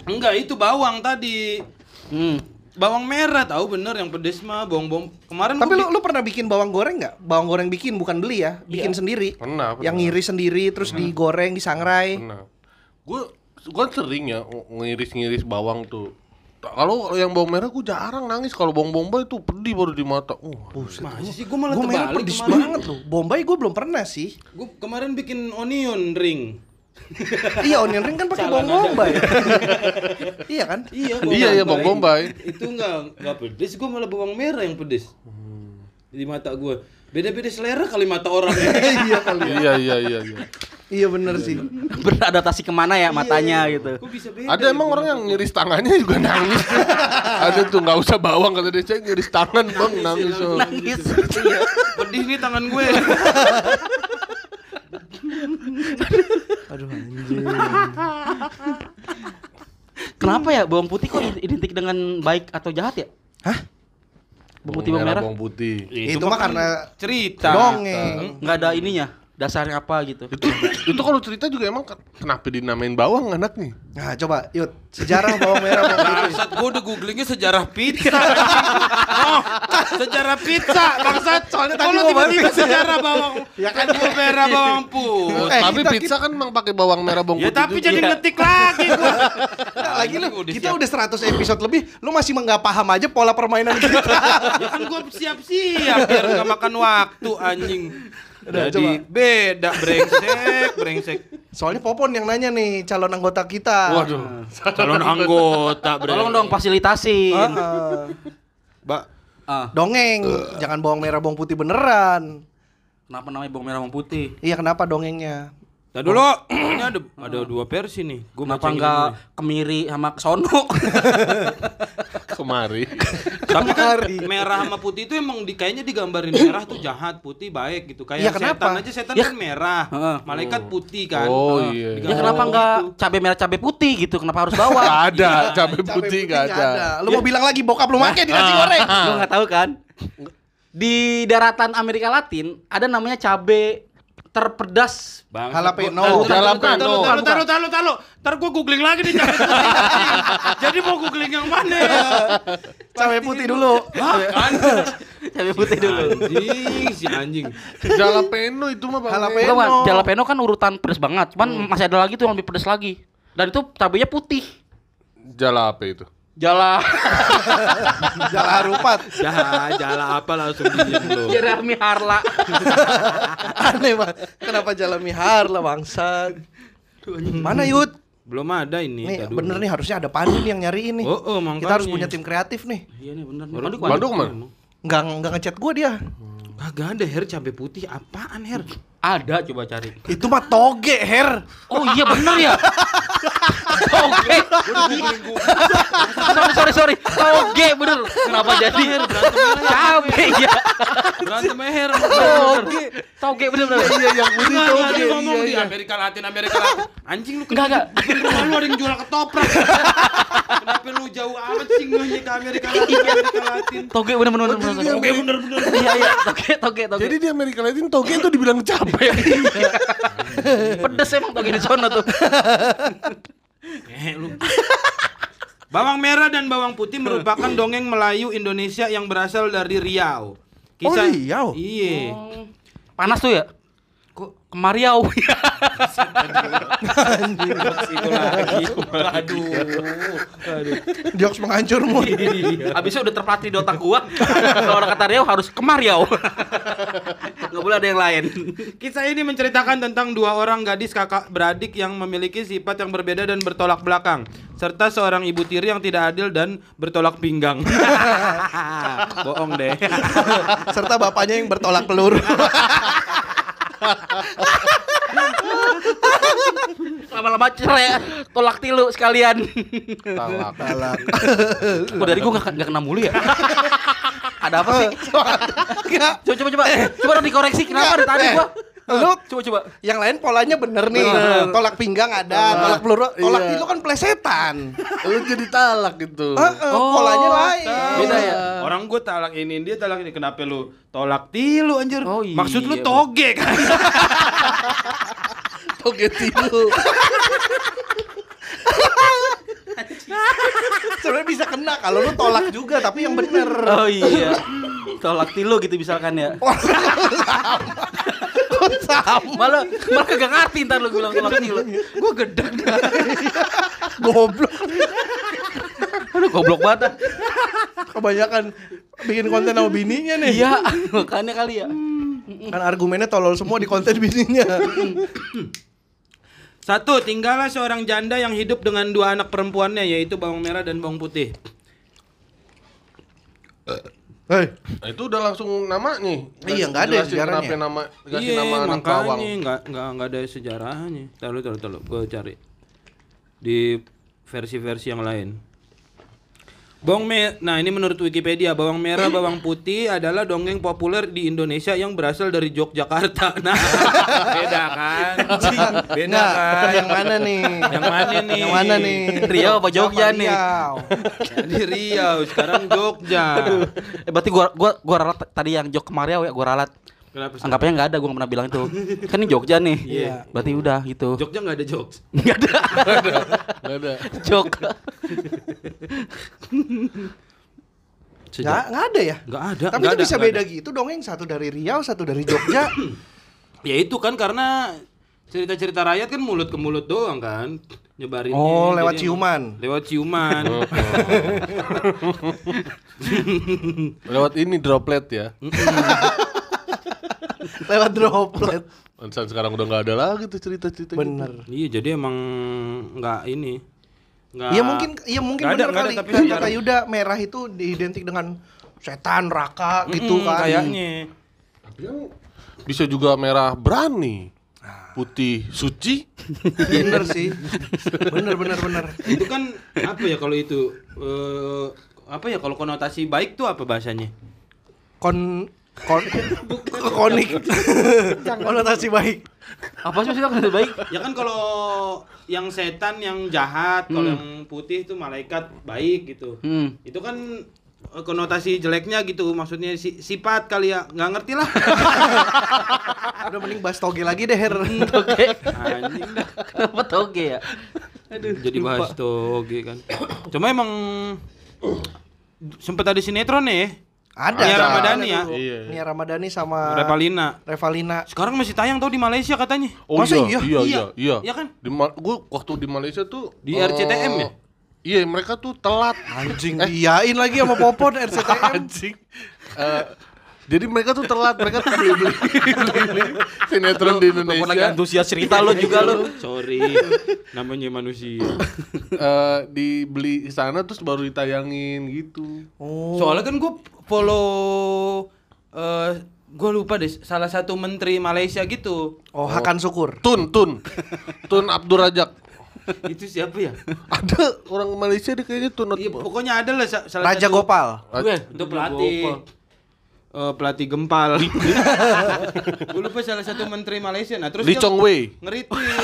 Enggak itu bawang tadi. Hmm. Bawang merah tahu bener yang pedes mah bawang bawang kemarin Tapi gua lu lu pernah bikin bawang goreng nggak? Bawang goreng bikin bukan beli ya, bikin sendiri. Pernah, pernah. Yang ngiris sendiri terus digoreng, disangrai. Gue gue sering ya ngiris-ngiris bawang tuh. Kalau yang bawang merah gue jarang nangis. Kalau bawang bombay itu pedih baru di mata. Uh, bikin- Masa sih gua malah Gue merah terbalik pedis kemarin. banget loh. Bombay gue belum pernah sih. Gua kemarin bikin onion ring. Iya onion ring kan pakai bawang bombay. iya kan? Iya, Iya, iya, bawang bombay. Itu enggak enggak pedes, gua malah bawang merah yang pedes. Di mata gua. Beda-beda selera kali mata orang. [laughs] iya kali. iya iya iya iya. Iya bener sih. Beradaptasi ke mana ya matanya gitu. Kok bisa beda? Ada emang orang yang ngiris tangannya juga nangis. Ada tuh nggak usah bawang kata dia ngiris tangan bang nangis. oh." Nangis. Iya. Pedih nih tangan gue. [laughs] [laughs] Aduh anjing. Kenapa ya bawang putih kok identik dengan baik atau jahat ya? Hah? Bawang putih bawang merah? bawang putih. Itu mah karena cerita. dongeng. Nggak ada ininya. Dasarnya apa gitu. Itu itu kalau cerita juga emang ke- kenapa dinamain bawang anak nih? Nah, coba yuk sejarah bawang merah [laughs] bawang putih. Bangsat gue udah googlingnya sejarah pizza. oh, sejarah pizza. Bangsat. Soalnya Kok tadi gua baru tiba-tiba sejarah bawang. Ya kan. bawang merah bawang putih. Eh, tapi kita- pizza kan emang pakai bawang merah bawang Ya putih. tapi juga. jadi ngetik lagi gua. Nah, lagi lu, kita siap. udah 100 episode lebih, lu masih nggak paham aja pola permainan kita. [laughs] Ya kan gua siap-siap biar nggak makan waktu anjing. Udah, Jadi coba. beda brengsek, [laughs] brengsek. Soalnya Popon yang nanya nih calon anggota kita. Waduh. Calon anggota [laughs] brengsek. Tolong dong fasilitasin. Heeh. Mbak, Ah, Dongeng, jangan bawang merah bawang putih beneran. kenapa namanya bawang merah bawang putih? Iya kenapa dongengnya? Nah dulu ini ada ada dua versi nih. Gua Kenapa enggak kemiri sama kesono? [laughs] Kemari. [laughs] Tapi kan merah sama putih itu emang di, kayaknya digambarin merah tuh jahat, putih baik gitu. Kayak Iya, kenapa? setan aja setan Ya. kan merah, malaikat putih kan. Oh, Heeh. iya. ya kenapa enggak gitu. cabai merah cabai putih gitu? Kenapa harus bawang? Gak ada, Iya, cabai Cabai putih gak nggak ada. Lu mau bilang lagi bokap lu make di nasi goreng? Lu nggak tahu kan? Di daratan Amerika Latin ada namanya cabai terpedas. Bang, Jalapeno. Jalapeno. taruh, taruh, taruh, taruh. Ntar gua googling lagi nih cabai putih. Jadi mau googling yang mana? Cabai putih dulu. Hah? Kan? Cabai putih dulu. Anjing, si anjing. Jalapeno itu mah bang. Jalapeno. Bukan, jalapeno kan urutan pedas banget, cuman masih ada lagi tuh yang lebih pedas lagi. Dan itu cabainya putih. Jala apa itu? Jala [laughs] Jala harupat. Jah, jala apa langsung diem lu. Jeremy Harla. [laughs] Aneh banget. Kenapa jala mihar lah bangsat? Mana Yud? Belum ada ini. Nih bener nih harusnya ada Pandu nih yang nyariin nih. Oh, oh, makanya. Kita harus punya tim kreatif nih. Iya nih bener nih. Baru Aduh, gua- Bandung mana? Nggak nggak ngechat gua dia. Kagak ada Her cabai putih apaan Her? Ada coba cari. Itu mah toge, Her. Oh iya bener ya. Toge. sorry sorry sorry. Toge bener. Kenapa jadi cabe ya? Berantem Her. Toge. Toge bener bener. Iya yang putih Iya, ngomong iya, di iya. Amerika Latin, Amerika Latin. Anjing lu Enggak, enggak. Di rumah lu ada yang jual ketoprak. Kenapa lu jauh amat sih ke Amerika Latin, Amerika Latin? Toge bener bener bener. bener. Oke, bener-bener. Iya iya. Toge toge toge. Jadi di Amerika Latin toge itu dibilang capek. [laughs] pedes emang toge di sana tuh. Eh, lu. Bawang merah dan bawang putih merupakan dongeng Melayu Indonesia yang berasal dari Riau. Oh, Riau? Iya. Panas tuh ya? Kok Ke Mariau. itu lagi? [laughs] Aduh. Aduh. Jokes menghancur mood. Habisnya udah terpatri di otak gua. Kalau orang kata Riau harus ke Mariau. Gak boleh ada yang lain. Kisah ini menceritakan tentang dua orang gadis kakak beradik yang memiliki sifat yang berbeda dan bertolak belakang, serta seorang ibu tiri yang tidak adil dan bertolak pinggang. Bohong deh. Serta bapaknya yang bertolak peluru. [laughs] Lama-lama cerai, tolak tilu sekalian. Talak. Talak. Kok dari gua gak, gak kena mulu ya? Ada apa sih? Enggak. Coba coba coba. Coba dong dikoreksi kenapa dari tadi Eh, gua? Lu Coba coba. yang lain polanya bener nih. Bener. Tolak pinggang ada, tolak peluru, tolak Iya. itu kan plesetan. Lu jadi talak gitu. Heeh, Oh, polanya lain. Beda ya? Orang gue talak ini, dia talak ini. Kenapa lu tolak tilu anjir? Oh, iya, Maksud lu bener. toge kan? [laughs] Toge tilu. [laughs] [laughs] Sebenarnya bisa kena kalau lu tolak juga tapi yang bener. Oh iya. Tolak tilu gitu misalkan ya. Sama. Malah malah kagak ngerti ntar lu bilang tolak tilu. Gua gedek dah. Goblok. Aduh goblok banget. ah. Kebanyakan bikin konten sama bininya nih. Iya, makanya kali ya. Kan argumennya tolol semua di konten bininya. [laughs] Satu, tinggallah seorang janda yang hidup dengan dua anak perempuannya yaitu bawang merah dan bawang putih. Hei, Nah, itu udah langsung nama nih. Iya, nggak ada ya sejarahnya. Kenapa nama dikasih Iya, nama anak bawang. nggak nggak nggak ada sejarahnya. Tahu tahu tahu, gue cari di versi-versi yang lain. Bawang merah, nah ini menurut Wikipedia, bawang merah, bawang putih adalah dongeng populer di Indonesia yang berasal dari Yogyakarta. [laughs] Nah, beda kan? Beda Nggak, kan? yang mana nih? Yang mana nih? Yang mana nih? Riau apa Jogja Sama nih? Riau. Di Riau, sekarang Jogja. Eh berarti gua gua gua ralat tadi yang jok kemarin ya gua ralat. Kenapa? Anggapnya nggak ada gua nggak pernah bilang itu. Kan ini Jogja nih. Iya. Berarti udah gitu. Jogja nggak ada jokes. [laughs] Nggak ada. Nggak ada. Jok. Nggak, nggak ada ya? Nggak ada. Tapi nggak itu ada, bisa beda ada. gitu dong yang satu dari Riau, satu dari Jogja. [clears throat] Ya itu kan karena cerita-cerita rakyat kan mulut ke mulut doang kan nyebarin Oh, lewat ciuman. lewat ciuman [laughs] Lewat ini droplet ya. Lewat droplet. Pantesan sekarang udah nggak ada lagi tuh cerita-cerita. gitu. Bener. iya jadi emang nggak ini nggak Iya mungkin iya mungkin Nggak ada, bener nggak ada, kali. tapi Kata. Yuda merah itu diidentik dengan setan, raka gitu Mm-mm, kan. kayaknya Tapi kan bisa juga merah berani. Putih suci. Bener sih. Bener bener bener. itu kan apa ya kalau itu eh, apa ya kalau konotasi baik tuh apa bahasanya Kon kon konik. Konotasi baik. Apa sih maksudnya kalau baik? ya kan kalau yang setan yang jahat kalau yang putih itu malaikat baik gitu Hmm. itu kan eh, konotasi jeleknya gitu maksudnya si- sifat kali ya nggak ngerti lah [laughs] Udah mending bahas toge lagi deh, Her. [laughs] Toge. anjing dah Kenapa toge ya? Aduh. jadi bahas toge kan cuma emang sempet ada sinetron ya Ada. Nia. Ramadhani ya? Dulu. Iya. Nia Ramadhani sama Revalina Revalina. sekarang masih tayang tau di Malaysia katanya Oh Masa iya, iya? iya, iya, Iya. iya. Iya kan? Di Ma- gua waktu di Malaysia tuh Di eh, RCTM ya? Iya, mereka tuh telat. Anjing [laughs] diain lagi sama Popon RCTM. [laughs] Anjing. Eh, jadi mereka tuh telat, mereka tuh beli beli beli sinetron di Popon lagi Indonesia. antusias cerita lo juga lo. [laughs] sorry namanya manusia eh dibeli di sana terus baru ditayangin gitu. Oh. soalnya kan gue follow eh gue lupa deh salah satu menteri Malaysia gitu Oh, Hakan Syukur. Tun, Tun. Tun Abdur Rajak. itu siapa ya Ada orang Malaysia dia kayaknya Tun iya pokoknya ada lah sa- salah Raja satu Gopal. Weh, itu pelatih Eh, pelatih gempal [laughs] gue lupa salah satu menteri Malaysia nah terus Lee dia Chong Wei. nge-retweet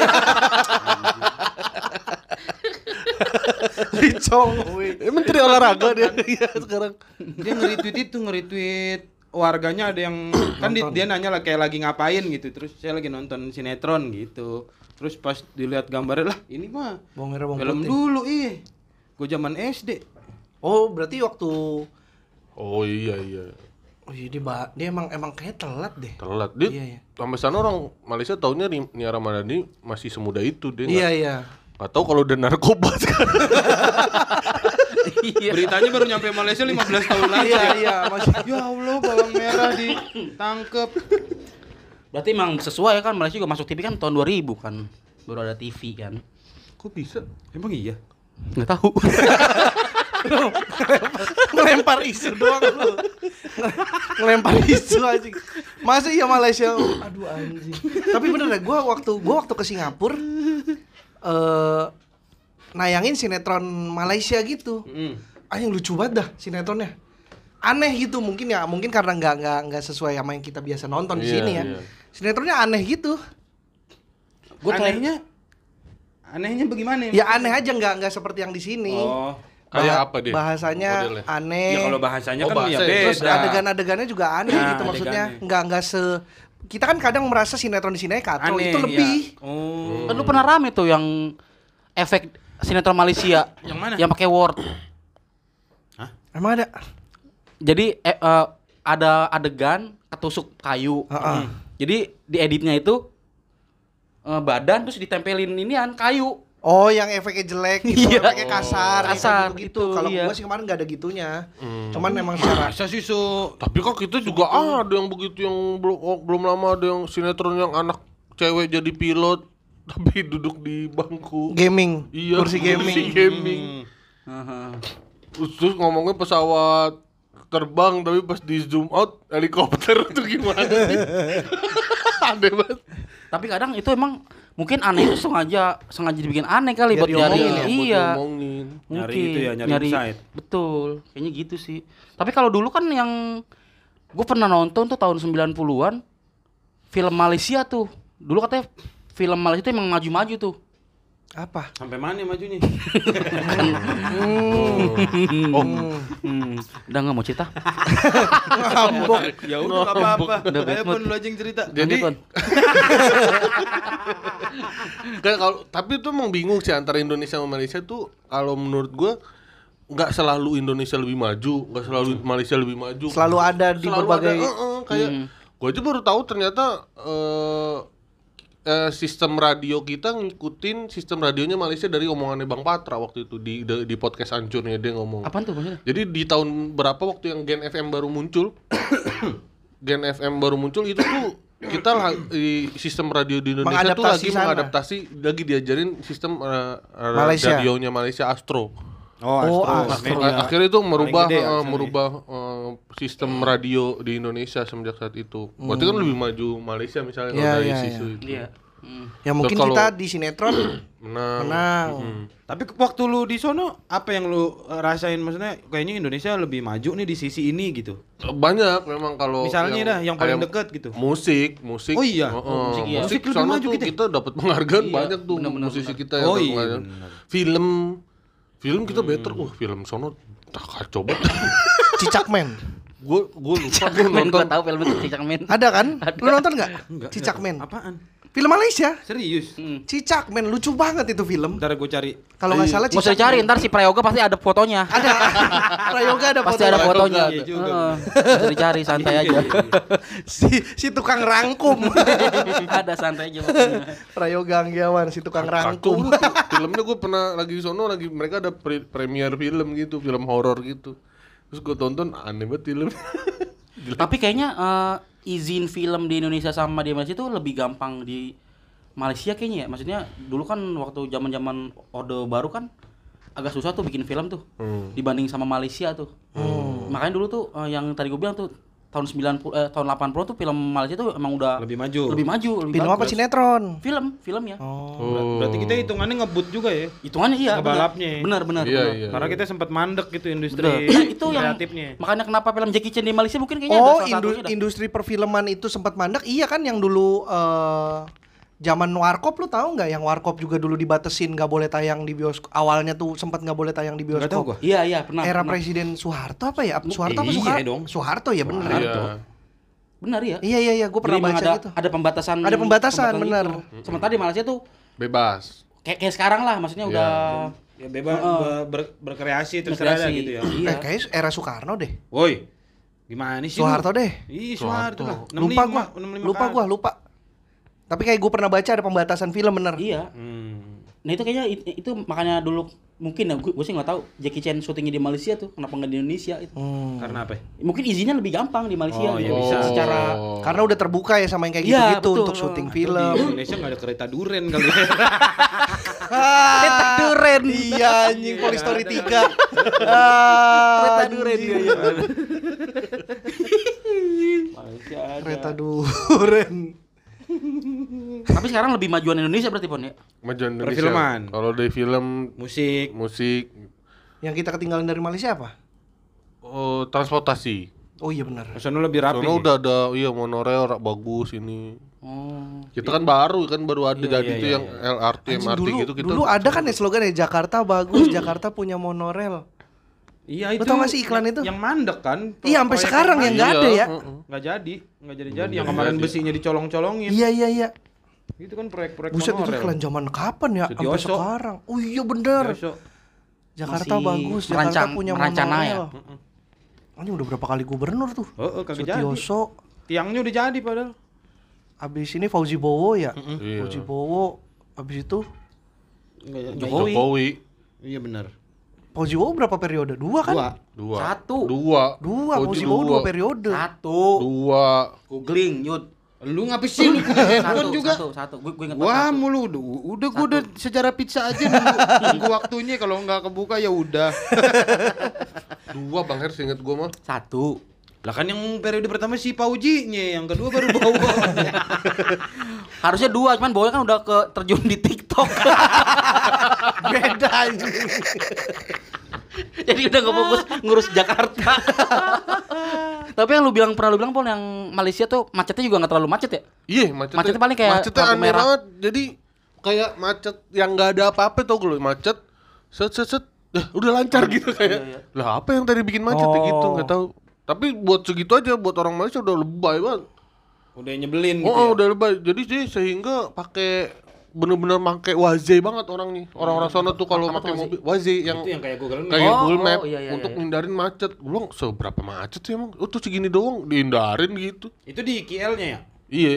[laughs] Licong. weh. Eh, Menteri olahraga dia Iya, sekarang. dia nge-retweet itu nge-retweet warganya ada yang [coughs] kan di- dia nanya lah kayak lagi ngapain gitu terus saya lagi nonton sinetron gitu terus pas dilihat gambarnya lah ini mah Bawang merah, bawang film putih. dulu ih gue zaman SD Oh, berarti waktu Oh iya iya. Oh iya dia, dia emang emang kayak telat deh. Telat. Dia Iya, iya. sampai sana orang Malaysia taunya Ni- Nia Ramadhani masih semuda itu dia. Iya nggak- iya. Tahu kalau udah narkoba [laughs] sekarang. beritanya baru nyampe Malaysia 15 tahun lagi Iya ya iya masih. ya Allah bawang merah ditangkep Berarti emang sesuai kan Malaysia juga masuk TV kan tahun 2000 kan. Baru ada TV kan. Kok bisa? emang iya Nggak tahu. [laughs] Ngelempar isu doang lu. Ngelempar isu anjing. Masa iya Malaysia? Aduh anjing. Tapi bener deh gua waktu gua waktu ke Singapura eh nayangin sinetron Malaysia gitu. Mm. Anjing lucu banget dah sinetronnya. Aneh gitu mungkin ya, mungkin karena nggak nggak nggak sesuai sama yang kita biasa nonton di Iya, sini ya. iya. Sinetronnya aneh gitu. gue anehnya anehnya bagaimana Ya aneh aja nggak nggak seperti yang di sini. oh Kayak Bah- apa deh? Bahasanya modelnya? aneh. ya kalau bahasanya Oh, kan ya bahasa ya. beda Terus adegan-adegannya juga aneh Nah, gitu maksudnya. Nggak nggak se kita kan kadang merasa sinetron di sini katro aneh itu lebih. ya. oh Kan lu pernah rame tuh yang efek sinetron Malaysia yang mana yang pakai word. Emang ada? Jadi eh, eh, ada adegan ketusuk kayu. Heeh. Hmm. Jadi di editnya itu eh, badan terus ditempelin inian kayu. Oh, yang efeknya jelek gitu, Iya. efeknya kasar, Kasar, gitu. gitu, Kalau iya. gua sih kemarin nggak ada gitunya. Cuman memang secara masa sih su Tapi kok kita juga ada yang begitu yang belum oh, belum lama ada yang sinetron yang anak cewek jadi pilot [laughs] tapi duduk di bangku. gaming, Iya, kursi gaming. gaming. Heeh. Terus, terus ngomongnya pesawat terbang tapi pas di zoom out helikopter [laughs] tuh gimana sih? [laughs] Aneh banget. Tapi kadang itu emang mungkin aneh itu sengaja sengaja dibikin aneh kali buat nyari. ya, Iya. Mungkin Nyari itu ya, nyari insight. Betul, kayaknya gitu sih. Tapi kalau dulu kan yang gue pernah nonton tuh tahun 90-an film Malaysia tuh. Dulu katanya film Malaysia itu emang maju-maju tuh. Apa? Sampai mana majunya? [laughs] Oh, Hmm, udah nggak mau cerita? Ngambok. ya udah nggak apa-apa. Udah Ayo bad pun mood. lu aja yang cerita. Jadi-. Kan [laughs] kalau tapi itu emang bingung sih antara Indonesia sama Malaysia tuh kalau menurut gua nggak selalu Indonesia lebih maju, nggak selalu Malaysia lebih maju. Selalu ada di Selalu berbagai ada, eh, eh, kayak gua aja baru tahu ternyata eh, eh, sistem radio kita ngikutin sistem radionya Malaysia dari omongannya Bang Patra waktu itu di di, di podcast hancurnya dia ngomong. Apaan tuh maksudnya? Jadi di tahun berapa waktu yang Gen FM baru muncul? [coughs] Gen FM baru muncul itu tuh kita di sistem radio di Indonesia tuh lagi sana. mengadaptasi lagi diajarin sistem eh, Malaysia. radionya Malaysia Astro. Oh, Oh, Astro. Astro. Akhirnya itu merubah gede ya, Astro nih. merubah eh, sistem radio di Indonesia semenjak saat itu. Berarti kan lebih maju Malaysia misalnya kalau Iya, dari iya, isu itu. Iya. Hmm. Ya mungkin kalau- kita di sinetron [clears throat] Menang. menang. Mm. Tapi waktu lu di sono apa yang lu eh, rasain maksudnya kayaknya Indonesia lebih maju nih di sisi ini gitu. Banyak memang kalau Misalnya dah yang paling deket gitu. Musik, musik. Oh iya? Heeh. Oh, musik iya. Musik Musik lebih maju tuh kita. kita dapat penghargaan Iya, banyak tuh benar-benar, musisi benar. kita yang Oh iya. Film, film kita better. Wah film sono tak kacau banget. [laughs] Cicakmen. gue gue lupa gue Men, nonton. gua tahu film itu Cicak Men. Ada kan? Lu nonton nggak? Enggak. Cicakmen. Apaan? Film Malaysia. Serius? Hmm. Cicakmen lucu banget itu film. Ntar gue cari. Kalau nggak salah Gak usah dicari, ntar si Prayoga pasti ada fotonya. [laughs] Ada. Prayoga ada Pasti foto. ada fotonya. iya juga. Heeh. Nggak usah dicari, santai aja. [laughs] si si tukang rangkum. [laughs] ada santai aja fotonya. Prayoga Anggiawan si tukang rangkum. Filmnya gue pernah lagi sono lagi mereka ada pre- premier film gitu, film horor gitu. Terus gue tonton aneh banget film. Tapi kayaknya eh, izin film di Indonesia sama di Malaysia itu lebih gampang di Malaysia kayaknya ya. Maksudnya dulu kan waktu zaman-zaman Orde Baru kan agak susah tuh bikin film tuh Hmm. dibanding sama Malaysia tuh. Makanya dulu tuh eh, yang tadi gue bilang tuh tahun 90 eh, tahun 80 tuh film Malaysia tuh emang udah Lebih maju. lebih maju, lebih Film apa bagus. sinetron? Film, film ya. Oh. Berarti kita hitungannya ngebut juga ya. Hitungannya iya. benar. Ngebalapnya. Benar, benar, Iya, benar. iya. Karena kita sempat mandek gitu industri. Nah, [clears throat] itu yang kreatifnya. makanya kenapa film Jackie Chan di Malaysia mungkin kayaknya Oh, ada salah indu- satunya dah. industri perfilman itu sempat mandek. Iya kan yang dulu eh zaman warkop lu tahu nggak yang warkop juga dulu dibatesin nggak boleh tayang di bioskop. Awalnya tuh sempat nggak boleh tayang di bioskop. Iya, iya, pernah. Era pernah. Presiden Soeharto apa ya? Soeharto apa iya Soeharto? dong. Soeharto ya bener. ya? Iya. Benar ya. Iya iya iya, gue pernah Jadi baca ada, gitu. ada pembatasan. Ada pembatasan, benar. itu. Sementara di Malaysia tuh Bebas. kayak kayak sekarang lah, maksudnya udah Ya bebas Heeh. ber- ber- berkreasi terserah Berkreasi. gitu ya. Iya. Eh kayaknya era Soekarno deh. Woi. Gimana sih? Soeharto deh. Ih, Soeharto lah. Lupa 65, gua. 65 Lupa gua, lupa. Tapi kayak gue pernah baca ada pembatasan film bener. iya. Hmm. Nah itu kayaknya it- itu makanya dulu mungkin ya gue, sih nggak tahu Jackie Chan syutingnya di Malaysia tuh kenapa nggak di Indonesia itu. Hmm. Karena apa? ya? Mungkin izinnya lebih gampang di Malaysia. Oh, iya gitu. bisa. Secara Karena udah terbuka ya sama yang kayak Iya, gitu-gitu betul. untuk syuting Di film. Indonesia nggak ada kereta duren kali ya. [laughs] Kereta duren. Iya anjing Polistory [laughs] 3. Kereta duren, iya, iya. Malaysia ada. Kereta duren. Tapi sekarang lebih majuan Indonesia berarti pon ya. Majuan Indonesia. Perfilman. Kalau dari film, Musik. musik, Yang kita ketinggalan dari Malaysia apa? oh, transportasi. Oh iya benar. Sono lebih rapi. Sono udah ada iya monorail rak bagus ini. Oh. Kita kan baru kan baru ada Iya, jadi iya, tuh iya, yang LRT, Anjing, MRT dulu, gitu kita. dulu ada kan ya slogan ya Jakarta bagus, Jakarta punya monorail. Iya itu. tau sih iklan itu? Yang mandek kan. Iya, sampai sekarang yang nggak ada ya. heeh. Nggak jadi, nggak jadi jadi. Yang kemarin besinya dicolong-colongin. Iya iya iya. Itu kan proyek-proyek Buset itu iklan zaman kapan ya? Sampai Sutioso. sekarang. Oh iya bener. Jakarta bagus, Jakarta punya merancana ya? Anjing udah berapa kali gubernur tuh? Oh, oh kagak jadi. Sutioso. Tiangnya udah jadi padahal. Abis ini Fauzi Bowo ya. Iya. Fauzi Bowo. Abis itu Jokowi. Jokowi Iya benar. Fauzi Bowo berapa periode? Dua kan? Dua. dua. Satu. Dua. Dua, Bowo dua periode. Satu. Dua. Googling, Yud. Lu ngapa sih lu Satu, juga? satu, satu. Gue gue ingat Wah satu. mulu udah, udah gua udah sejarah pizza aja nunggu, [laughs] nunggu waktunya kalau nggak kebuka ya udah. [laughs] Dua Bang Her inget gua mah. Satu. Lah kan yang periode pertama si Pauji-nya, yang kedua baru bawa. [laughs] Harusnya dua, cuman bawanya kan udah ke terjun di TikTok. [laughs] Beda anjing. Jadi udah gak fokus ngurus Jakarta. [laughs] Tapi yang lu bilang pernah lu bilang Pol yang Malaysia tuh macetnya juga nggak terlalu macet ya? Iya, macetnya. Macetnya paling kayak macetnya aneh merah. banget. Jadi kayak macet yang nggak ada apa-apa tau gue macet. Set set set. Ya, udah lancar gitu kayak. Lah apa yang tadi bikin macet ya gitu Oh. nggak tahu. Tapi buat segitu aja buat orang Malaysia udah lebay banget. Udah nyebelin gitu. Oh, oh, ya. udah lebay. Jadi sih sehingga pakai bener-bener pakai Waze banget orang nih. Orang-orang sana tuh kalau pakai mobil Waze yang Itu yang kayak Google Map. kayak Oh, Google oh, Map iya, iya, untuk iya. ngindarin macet. Gue bilang seberapa macet sih emang? Oh tuh segini doang dihindarin gitu. Itu di KL-nya ya? Iya.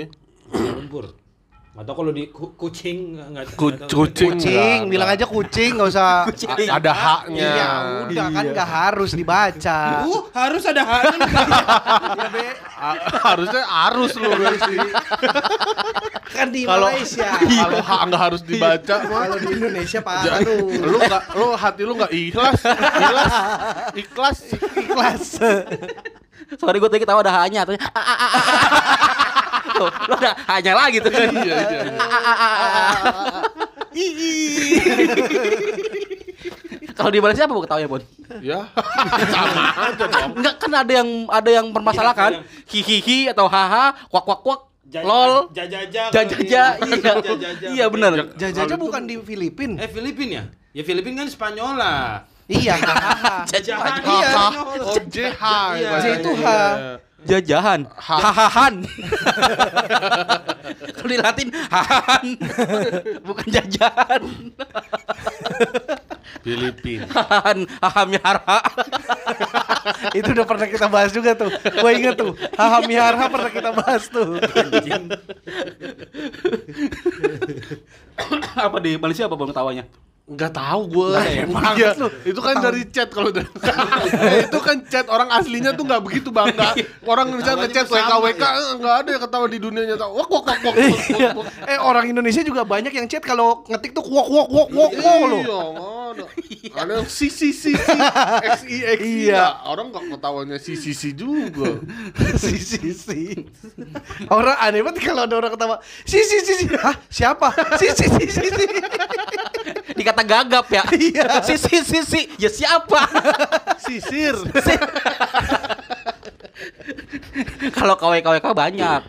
Lumpur. Atau kalau di ku- kucing nggak Ku- kucing. Kucing, Enggak, bilang aja kucing nggak usah. [laughs] A- ada haknya. Iya, udah kan nggak harus dibaca. [laughs] Uh, harus ada haknya. [laughs] Ya, Be. Harusnya arus lu berarti. Kan di Kalau Malaysia. kalau hak nggak harus dibaca mah. Kalau di Indonesia parah lu. lu nggak lu hati lu nggak ikhlas ikhlas ikhlas Ikhlas. Sorry gue tadi ketawa ada hanya atau Tuh, lu ada hanya lagi tuh. iya iya iya. [laughs] Kalau di Malaysia apa bu ketawa ya, Bon? ya [laughs] sama aja dong Enggak kan ada yang ada yang permasalahan Iya, hihihi atau haha kwak kwak kwak Ja- lol Jajaja. jajaja iya Jajaja. iya benar Jajaja bukan di Filipin. Eh Filipin ya? Ya Filipin kan Spanyol lah. Iya, [laughs] hahaha. Jajahan. Iya. Oh JH Iya. J itu H. jajahan Ha- hahahan [laughs] kalau di Latin hahahan bukan jajahan Filipin hahahan hahamyara Itu udah pernah kita bahas juga tuh. Gua inget tuh. Haha miharha pernah kita bahas tuh. apa di Malaysia apa bang ketawanya nggak tahu gue ada ya? iya itu kan dari chat kalau dari [laughs] itu kan chat orang aslinya tuh nggak begitu bangga orang misalnya ngechat WK WK eh, nggak ada yang ketawa di dunia nyata wak, wak, wak, wak. Eh orang Indonesia juga banyak yang chat kalau ngetik tuh wok wok wok wok wok loh. [laughs] Iya, ada. Yang si si si si [laughs] x i x i. Iya. Orang nggak ketawanya si si si juga. si si si. Orang aneh banget kalau ada orang ketawa. Si si si si. Hah? Siapa? Si si si si. Si. dikata gagap ya Iya. si si si si ya siapa Sisir. kalau KW KW banyak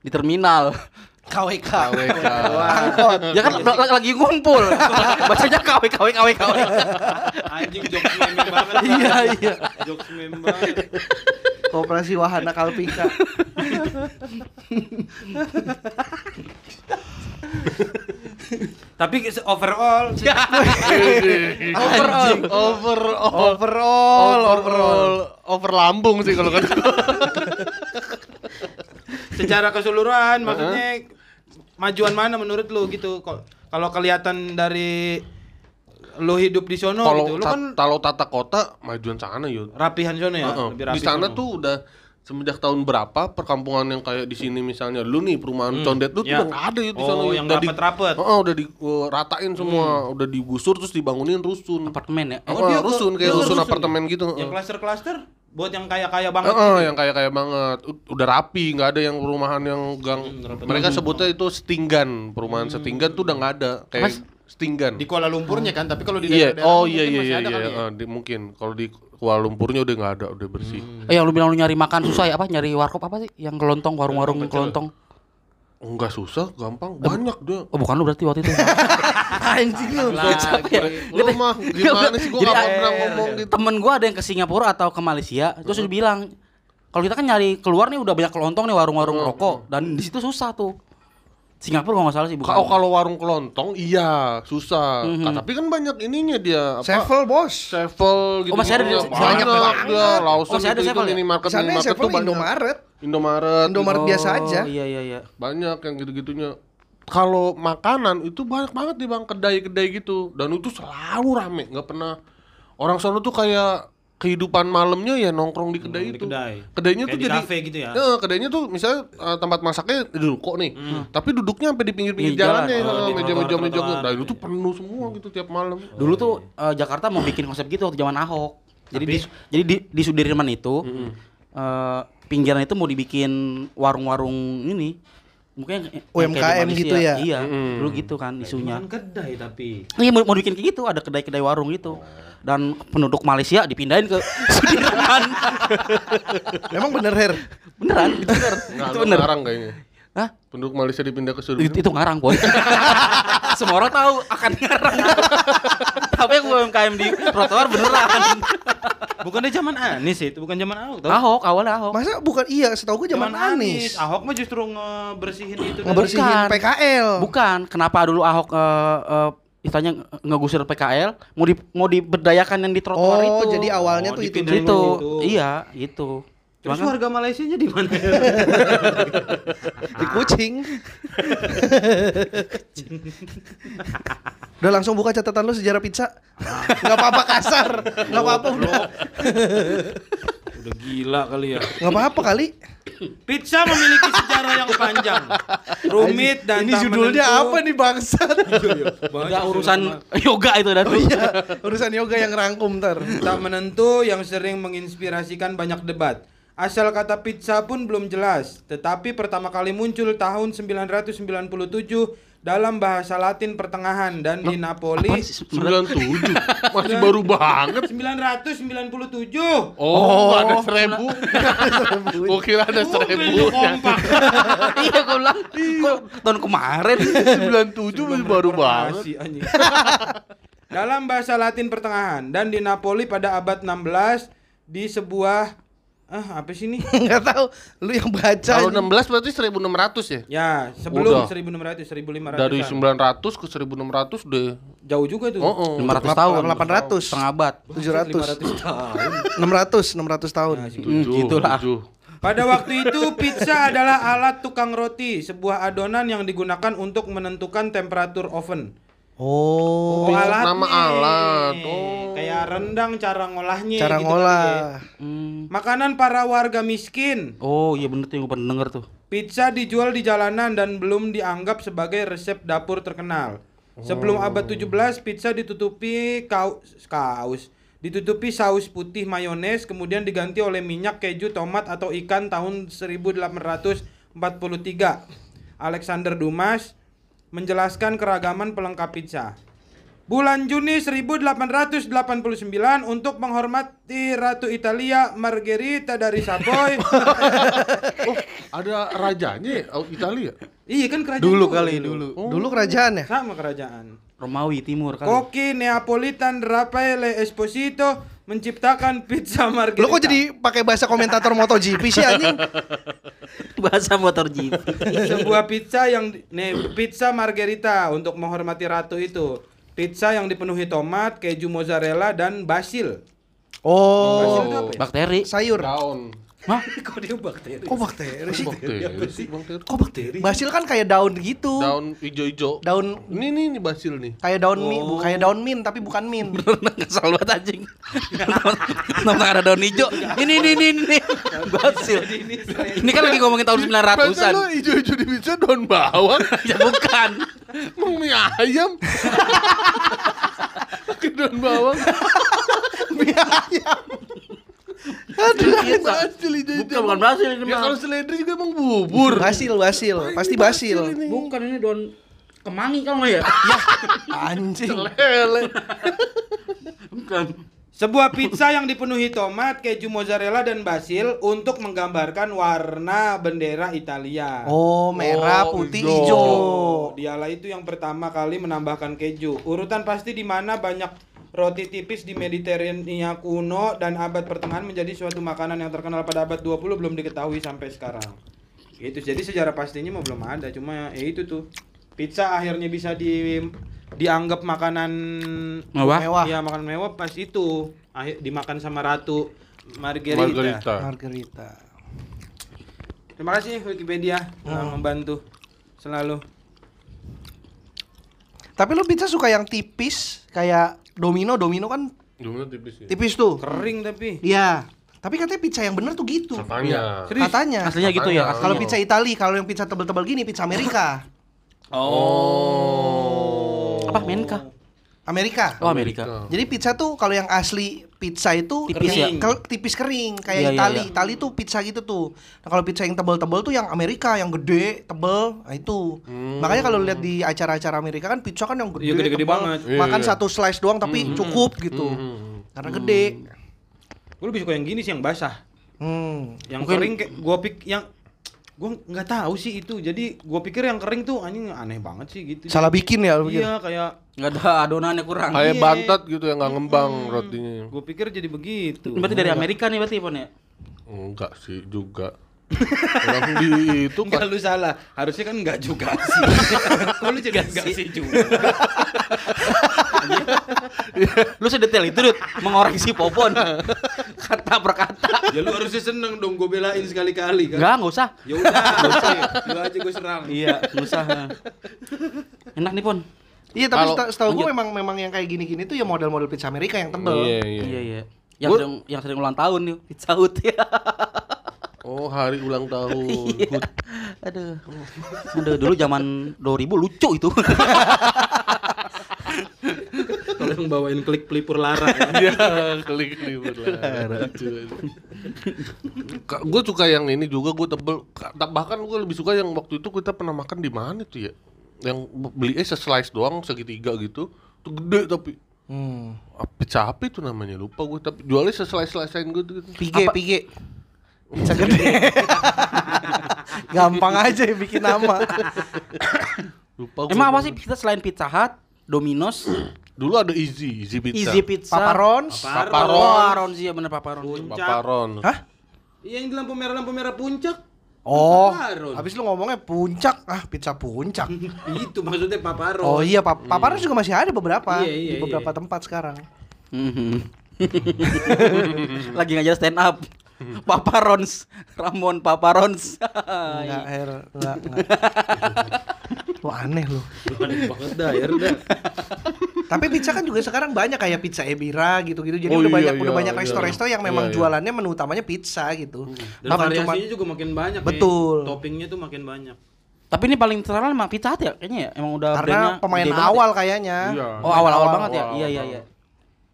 di terminal KWK. KWK. Angkot. ya kan lagi ngumpul bacanya KW KW KW KW Anjing jokes meme banget. Iya, iya. Jokes meme banget. Koperasi Wahana Kalpika. Tapi se- overall Ya. Overall. Overall. Overall, overall. Over lambung sih kalau kata. secara keseluruhan maksudnya majuan mana menurut lu gitu kalau kelihatan dari lu hidup di sono Kalau gitu lu ta- kan kalau tata kota majuan sana yuk. rapihan sono ya lebih rapi Di sana sono. tuh udah semenjak tahun berapa perkampungan yang kayak di sini misalnya lu nih perumahan Condet lu tuh Ya. udah nggak ada ya di Oh, sana Yud. yang udah di rapet-rapet. Heeh, udah diratain semua udah digusur terus dibangunin rusun apartemen ya Oh, Oh, dia rusun kayak dia rusun rusun apartemen gitu. yang heeh. klaster-klaster buat yang kaya-kaya banget Heeh, gitu. yang kayak kayak banget. Udah rapi, nggak ada yang perumahan yang gang. Hmm, rapet. Mereka sebutnya itu setinggan. Perumahan setinggan tuh udah nggak ada. Kayak setinggan. di Kuala Lumpurnya kan tapi kalau di Iya, daerah-daerah oh mungkin iya iya masih iya, ada iya. ya? eh, di- mungkin kalau di Kuala Lumpurnya udah nggak ada, udah bersih. Eh, yang lu bilang lu nyari makan susah ya apa nyari warkop apa sih yang kelontong warung-warung kelontong Enggak susah, gampang, banyak dia. oh bukan lu berarti waktu itu [laughs] Anjing lu. Siapa ya? Lu mah gimana sih gua Jadi, nggak eh, pernah ngomong gitu. temen gua ada yang ke Singapura atau ke Malaysia terus dia bilang kalau kita kan nyari keluar nih udah banyak kelontong nih warung-warung rokok dan di situ susah tuh Singapura kalau nggak salah sih bukan Kalau kalau warung kelontong iya susah. Mhm. Ah, tapi kan banyak ininya dia apa? Sevel bos. Sevel gitu. Oh, masih ada di- banyak, banyak. Lawson Oh, masih ada itu, itu Sevel ya? minimarket Sana minimarket Sevel tuh banyak. Indomaret. Indomaret. Indomaret Oh, biasa aja. iya iya iya banyak yang gitu-gitunya kalau makanan itu banyak banget nih bang kedai-kedai gitu dan itu selalu rame nggak pernah orang sono tuh kayak kehidupan malamnya ya nongkrong di kedai Hmm, di itu kedai. kedainya Kayak tuh di jadi kafe gitu ya? Eh, kedainya tuh misalnya eh, tempat masaknya di ruko nih tapi duduknya sampai di pinggir-pinggir Pinggir jalan. jalannya Oh, eh, di meja-meja meja nah itu tuh penuh semua gitu tiap malam dulu tuh eh, Jakarta mau bikin konsep gitu waktu zaman Ahok Jadi di, jadi di, di Sudirman itu eh, pinggiran itu mau dibikin warung-warung ini. Mungkin yang- yang kayak di UMKM gitu ya? Iya, dulu gitu kan isunya. Bukan kedai tapi. Iya mau, mau bikin kayak gitu, ada kedai-kedai warung gitu. Dan penduduk Malaysia dipindahin ke [laughs] Sudirman. Emang bener Her? Beneran, itu bener. Nggak, itu bener. ngarang kayaknya. Hah? Penduduk Malaysia dipindah ke Itu, Sudirman. itu ngarang, Boy. [laughs] Semua orang tahu akan ngarang. Tapi yang UMKM di trotoar beneran. Bukannya zaman Anies itu, bukan zaman Ahok tau? Ahok, awalnya Ahok. Masa bukan iya, setahu gue zaman Anies. Ahok mah justru ngebersihin itu. Ngebersihin Bukan. PKL. Bukan, kenapa dulu Ahok eh, eh, istilahnya nge- ngegusir PKL mau di mau diberdayakan yang di trotoar Oh, itu. jadi awalnya Oh, tuh itu. itu. Iya, itu. Terus Cuma kan- warga Malaysianya di mana? [laughs] di kucing. Udah langsung buka catatan lu sejarah pizza. Gak apa-apa kasar. Gak apa-apa udah. Udah gila kali ya. Gak apa-apa kali. Pizza memiliki sejarah yang panjang, rumit dan Ini tak judulnya menentu. apa nih bangsat? Udah urusan yoga itu dan Oh iya, urusan yoga yang rangkum ntar. tak menentu yang sering menginspirasikan banyak debat. Asal kata pizza pun belum jelas, tetapi pertama kali muncul tahun 997 dalam bahasa Latin pertengahan dan di Napoli 97. Masih baru banget. 997. Oh, nggak ada seribu. [laughs] Gua kira ada seribu. [laughs] iya gue bilang kok tahun kemarin 97 masih baru banget. Dalam bahasa Latin pertengahan dan di Napoli pada abad 16 di sebuah ah apa sih ini? [laughs] Gak tahu. Lu yang baca. Kalau ini. 16 berarti 1600 ya? Ya, sebelum Udah. 1600 1500. Dari 900 ke 1600 deh. jauh juga tuh. Oh, oh. 500 Lap- tahun 800. setengah abad 700. 500 tahun. [laughs] 600, 600 tahun. Nah, sih. Hmm, gitulah. tujuh. Pada waktu itu pizza adalah alat tukang roti, sebuah adonan yang digunakan untuk menentukan temperatur oven. Oh, alatnya. nama alat. Oh. Kayak rendang cara ngolahnya cara gitu ngolah. ya. Hmm. Makanan para warga miskin. oh iya bener tuh yang gue pernah denger tuh Pizza dijual di jalanan dan belum dianggap sebagai resep dapur terkenal. Sebelum abad 17, pizza ditutupi kaus, kaus ditutupi saus putih mayones, kemudian diganti oleh minyak keju, tomat atau ikan tahun 1843. Alexander Dumas menjelaskan keragaman pelengkap pizza. Bulan Juni 1889 untuk menghormati Ratu Italia Margherita dari Savoy. [laughs] Oh, ada rajanya ya? Oh, Italia. iya kan kerajaan dulu juga kali dulu Dulu kerajaan ya? sama kerajaan. Romawi Timur kan Koki Neapolitan Raffaele Esposito menciptakan pizza margherita. Lu kok jadi pakai bahasa komentator MotoGP sih anjing? [laughs] bahasa motor jeep sebuah pizza yang nih pizza margherita untuk menghormati ratu itu. Pizza yang dipenuhi tomat, keju mozzarella dan basil. Basil itu Oh, apa ya? bakteri sayur. Daun. Hah? [laughs] Kok dia bakteri? Kok bakteri sih? Bakteri sih, bakteri. Kok bakteri? Basil kan kayak daun gitu. Daun ijo-ijo. Daun Ini nih, nih basil nih. kayak daun mint, bu- kayak daun mint tapi bukan mint. [laughs] Ngesel banget anjing [laughs] Nampak ada daun hijau Ini, ini, ini, ini Basil Ini kan lagi ngomongin tahun Masa 900-an lu ijo-ijo di pizza daun bawang? Ya bukan Emang mie ayam? Pakai daun bawang. Mie ayam. Aduh, Ijo-ijo. Bukan, basil ini Ya kalau seledri juga emang bubur. basil, basil, pasti basil. ini. Bukan ini daun kemangi kan ya? [laughs] Anjing. Lele. Bukan Sebuah pizza yang dipenuhi tomat, keju mozzarella dan basil untuk menggambarkan warna bendera Italia. Oh, merah, Oh, putih, hijau. dialah itu yang pertama kali menambahkan keju. Urutan pasti di mana banyak roti tipis di Mediterania kuno dan abad pertengahan menjadi suatu makanan yang terkenal pada abad 20 belum diketahui sampai sekarang. Itu jadi sejarah pastinya mah belum ada, cuma ya itu tuh. Pizza akhirnya bisa di dianggap makanan Mewah? Mewah. Iya, makan mewah pas itu. Akhir dimakan sama ratu Margherita. Margarita. Margarita. Terima kasih Wikipedia telah membantu selalu. Tapi lu pizza suka yang tipis kayak Domino, Domino kan Gimana tipis ya? tipis tuh. Kering tapi. Iya. Tapi katanya pizza yang bener tuh gitu. Katanya. Serius? Katanya. Aslinya gitu ya? Katanya. Kalau pizza Itali, kalau yang pizza tebel-tebel gini pizza Amerika. Oh Apa Menka? Amerika. Oh Amerika Jadi pizza tuh kalau yang asli pizza itu Tipis kering, ya? tipis kering kayak Iya, iya, Itali. iya. Itali tuh pizza gitu tuh. Nah, kalau pizza yang tebal-tebal tuh yang Amerika yang gede, tebel. Nah, itu. Makanya kalau lihat di acara-acara Amerika kan pizza kan yang gede, Iya, gede-gede tebal. banget. Makan Iya. satu slice doang tapi cukup gitu. Karena gede. Gue lebih suka yang gini sih yang basah. Hmm. Yang Mungkin- kering kayak gua pik yang gua nggak tahu sih itu. Jadi gua pikir yang kering tuh anjing aneh banget sih gitu. Salah bikin ya lu? Iya kayak Nggak ada adonannya kurang. Kayak Iya. bantat gitu yang nggak ngembang rotinya. gua pikir jadi begitu. Berarti dari Amerika nih berarti Pon ya? Enggak sih juga. Orang di itu Enggak kan lu salah. Harusnya kan enggak juga sih. Kok [laughs] lu jadi enggak sih juga? Lu sedetail itu, Dut, mengoreksi Popon. Kata per kata. ya lu harusnya seneng dong gua belain sekali-kali kan. Enggak, enggak usah. Ya udah, nggak usah. lu aja gua serang. Iya, enggak usah. Enak nih, Pon. Iya, tapi Kalau- seta- setahu gue memang memang yang kayak gini-gini tuh ya model-model pizza Amerika yang tebel. Iya, iya. Iya, iya. Yang Gua- sering, yang sering ulang tahun nih, Pizza Hut ya. [laughs] Oh, hari ulang tahun. Iya. Aduh. Aduh, dulu zaman 2000 lucu itu. [laughs] Kalau yang bawain klik pelipur lara ya. Iya, klik libur lah. Gue suka yang ini juga gue tebel. Ka- Bahkan gue lebih suka yang waktu itu kita pernah makan di mana tuh ya? Yang beli eh slice doang segitiga gitu. Tuh gede tapi Hmm. Pizza apa itu namanya lupa gue tapi jualnya seslice-slicean gitu gitu. Pige, pige. Pizza gede. Gampang aja ya bikin nama. [coughs] Lupa gua. Emang apa sih kita selain Pizza Hut, Domino's, Dulu ada Easy, Easy Pizza. Easy Pizza, Paparons. Paparon. Paparon sih ya bener Paparon. Puncak. Paparon. Hah? Iya yang di lampu merah lampu merah puncak. Oh, Paparon. habis lu ngomongnya puncak. Ah, pizza puncak. [laughs] Itu maksudnya paparon. Oh iya, pap paparon juga masih ada beberapa Iya, iya, di beberapa iya. tempat sekarang. Mhm. [laughs] Lagi ngajar stand up. Paparons, Ramon Paparons. [laughs] Enggak, Her, enggak, enggak. Lu aneh lu. Aneh banget dah, ya dah. Tapi pizza kan juga sekarang banyak kayak pizza Ebira gitu-gitu. Jadi Oh udah iya, banyak iya, udah banyak iya. resto-resto yang memang Iya, iya. jualannya menu utamanya pizza gitu. Dan Bukan variasinya cuma juga makin banyak nih. Betul. Toppingnya tuh makin banyak. Tapi ini paling terkenal emang Pizza Hut ya kayaknya ya. Emang udah karena pemain awal kayaknya. Iya. ya? Oh, awal-awal banget ya. Iya, iya, iya.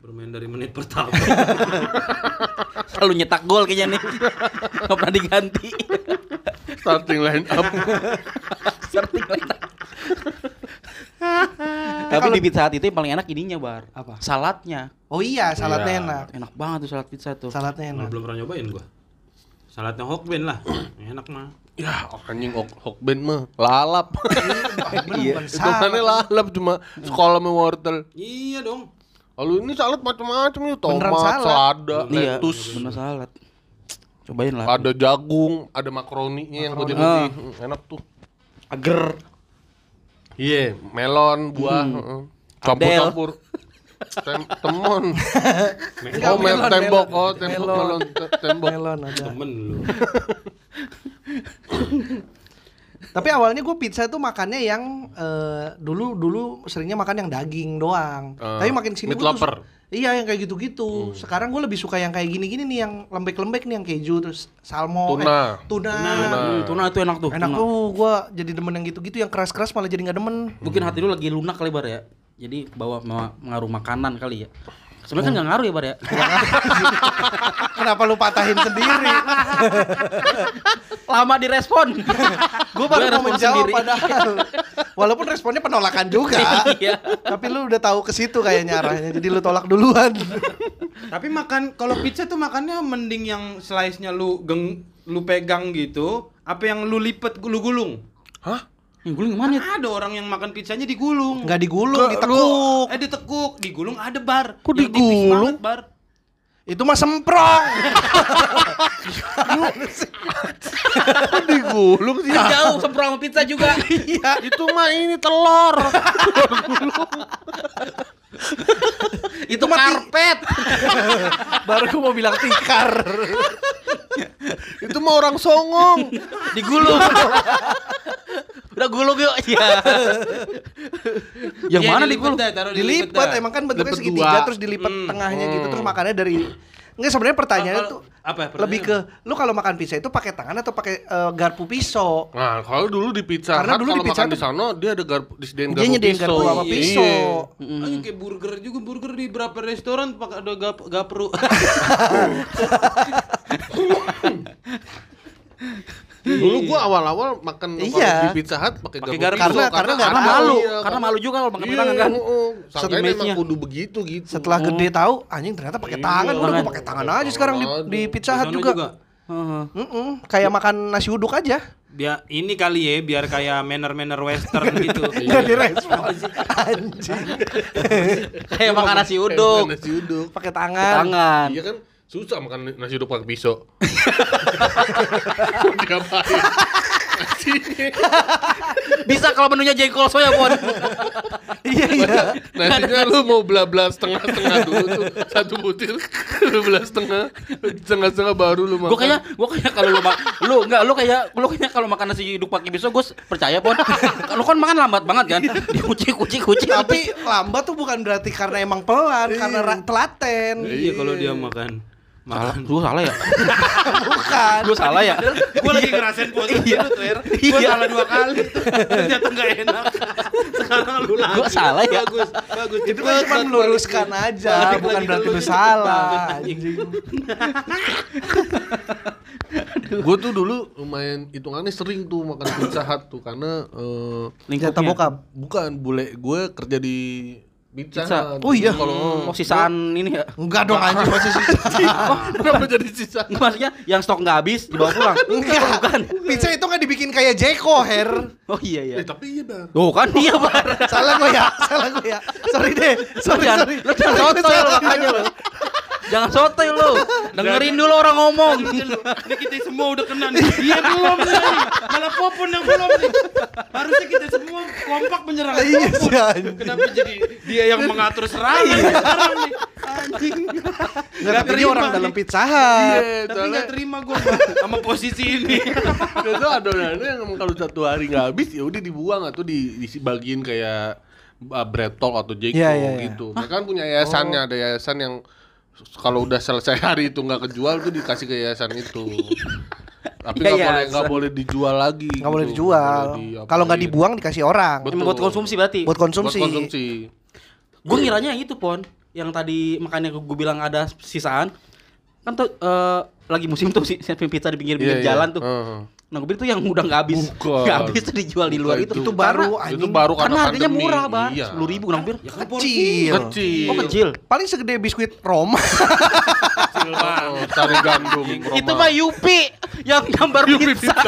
Bermain dari menit pertama. [laughs] Selalu nyetak gol kayaknya nih. [laughs] Enggak pernah diganti. Starting line up. Starting line up. [laughs] Tapi di Pizza Hut itu yang paling enak ininya, Bar. Apa? Saladnya. Oh iya, saladnya Iya. enak. Enak banget tuh salad pizza tuh. Saladnya Malah enak. belum pernah nyobain gua. Saladnya Hokben lah. [coughs] Enak mah. Ya, anjing ok Hokben mah lalap. Iya. Bukan Itu lalap cuma sekolah sama wortel. Iya dong. Kalau ini salad macam-macam ya, tomat, salad. selada, Iya, lettuce, bener salad. Cobain lah. ada jagung, ada makaroninya yang putih-putih. Hmm, Enak tuh. Agar. Iya, melon, buah, heeh. campur-campur. Tem temon. [laughs] oh, mel melon, tembok. melon. Oh, tembok Melon. melon, te- tembok. Melon ada. Temen lu. [laughs] Tapi awalnya gue pizza tuh makannya yang eh, dulu dulu seringnya makan yang daging doang. Eh, Tapi makin sini gua tuh-. Iya yang kayak gitu-gitu. Sekarang gue lebih suka yang kayak gini-gini nih yang lembek-lembek nih yang keju terus salmo, Tuna. eh, tuna. Hmm, tuna itu enak tuh. Enak tuna. tuh gue jadi demen yang gitu-gitu yang keras-keras malah jadi nggak demen. Mungkin hati lu lagi lunak kali bar ya. Jadi bawa pengaruh makanan kali ya. Sebenarnya kan nggak ngaruh ya bar ya. [laughs] Kenapa lu patahin sendiri? [laughs] Lama direspon. gue baru Gua mau menjawab sendiri. padahal. [laughs] Walaupun responnya penolakan juga. Iya. Tapi lu udah tahu ke situ kayaknya arahnya. Jadi lu tolak duluan. Tapi makan kalau pizza tuh makannya mending yang slice-nya lu geng lu pegang gitu, apa yang lu lipet lu gulung? Hah? Yang guling mana ya? Ada orang yang makan pizzanya digulung. Nggak digulung, Ke- ditekuk. Eh ditekuk, digulung ada bar. Kok Yang digulung? banget, bar. Itu mah semprong. Digulung sih? Jauh semprong sama pizza juga. Iya. Itu mah ini telur. [laughs] [laughs] itu karpet. [laughs] Baru gue mau bilang tikar. [laughs] Itu mah orang songong. Digulung. Udah gulung yuk. Iya. Yang Iya, mana dilipet digulung? Dilipat dah. emang kan bentuknya segitiga dua. terus dilipat Hmm. tengahnya gitu terus makannya dari Enggak sebenarnya pertanyaannya tuh apa ya, lebih ke lu kalau makan pizza itu pakai tangan atau pakai eh, garpu pisau? Nah, kalau dulu di Pizza Karena dulu di kalau Pizza makan di sana dia ada garpu disediain Dia garpu nyediain pisau. garpu sama Iya. pisau. Anjing kayak burger juga burger di berapa restoran pakai ada gap gapru. [laughs] [laughs] Dulu gua awal-awal makan Iya. di Pizza Hut pakai garpu garpu. Karena- karena Karena tahu. malu, Iya, karena malu juga kalau pakai tangan Iya, kan. heeh. Sangkanya image-nya. emang kudu begitu gitu. Setelah gede tahu anjing ternyata pakai Iya, tangan. Udah gua pakai tangan aja sekarang di, di Pizza Hut juga. Heeh. Kayak makan nasi uduk aja. Biar ini kali ya biar kayak manner-manner western [laughs] gitu. Enggak direspon. [laughs] Anjing. Kayak makan nasi uduk. Nasi uduk. Pakai tangan. Tangan. Iya kan susah makan nasi uduk pakai pisau. [laughs] Diapain? Bisa kalau menunya jengkol soya, Pon. Iya iya. Nasinya lu mau belah-belah setengah-setengah dulu tuh satu butir lu belah setengah setengah-setengah baru lu makan. Gue kayak gue kayak kalau lu lu enggak lu kayak lu kayak kalau makan nasi uduk pakai pisau gue percaya pon. [laughs] Lu kan makan lambat banget kan. Diuci kuci kuci. Tapi lambat tuh bukan berarti karena emang pelan, karena telaten. Iya kalau dia makan. Salah, Makan. gue salah ya. [laughs] Bukan. Gue salah ya. Gue lagi ngerasain posisi Iya. lu tuh, Er. Gue Iya. salah dua kali. Ternyata nggak enak. Sekarang lu lagi. Gua salah ya. Bagus, bagus. Itu kan cuma meluruskan aja, bukan berarti lu salah. [laughs] Gue tuh dulu lumayan hitungannya sering tuh makan pizza hut tuh karena eh, Jatah bokap. bukan bule gue kerja di pizza, Pizza. Oh iya. kalau Mau sisaan ini ya. Enggak dong anjing masih sisa. [laughs] kenapa jadi sisa [laughs] Maksudnya yang stok nggak habis dibawa pulang. [laughs] Enggak. Pizza itu kan dibikin kayak Jeko, Her. Oh iya eh, iya. tapi iya bang Oh kan iya, Bar. Salah gue ya, salah gue ya. Sorry deh. Sorry, jangan, sorry. lu jangan sotoy lu makanya lu. Jangan sotoy lu. Dengerin dulu orang ngomong. Ini kita semua udah kena nih. Iya belum nih. Malah Popon yang belum nih. Harusnya kita semua kompak menyerang Iya Popon. sih, anjing. Kenapa jadi dia yang mengatur serangan sekarang nih? Anjing. Nggak, tapi dia orang dalam Pizza Hut. iya Tapi soalnya nggak terima gue sama posisi ini. [laughs] itu adonannya yang emang kalau satu hari nggak habis ya udah dibuang atau di dibagiin kayak uh, Bretol atau Jeko Iya, iya, iya. gitu. Mereka kan punya yayasannya, ada yayasan yang kalau udah selesai hari itu nggak kejual tuh dikasih ke yayasan itu. [laughs] Tapi nggak boleh Yayasan. nggak boleh dijual lagi. Nggak boleh gitu. dijual. Boleh Kalau nggak dibuang dikasih orang. Betul. Buat konsumsi berarti. Buat konsumsi. Buat konsumsi. Gue ngiranya yang itu pon, yang tadi makanya gue bilang ada sisaan. Kan tuh eh, lagi musim tuh si pizza di pinggir-pinggir Iya, iya. jalan tuh. Heeh. Nah gue tuh yang udah nggak habis, Bukan. nggak habis tuh dijual di luar Bukan itu. Itu baru, Karena- Itu baru karena karena harganya pandemi. murah bang, Iya. sepuluh ribu hampir. Ya kan Kecil. Kecil. Oh kecil. Paling segede biskuit Roma. [laughs] Kecil Oh, banget. cari gandum. Itu mah Yupi yang gambar pizza. [laughs]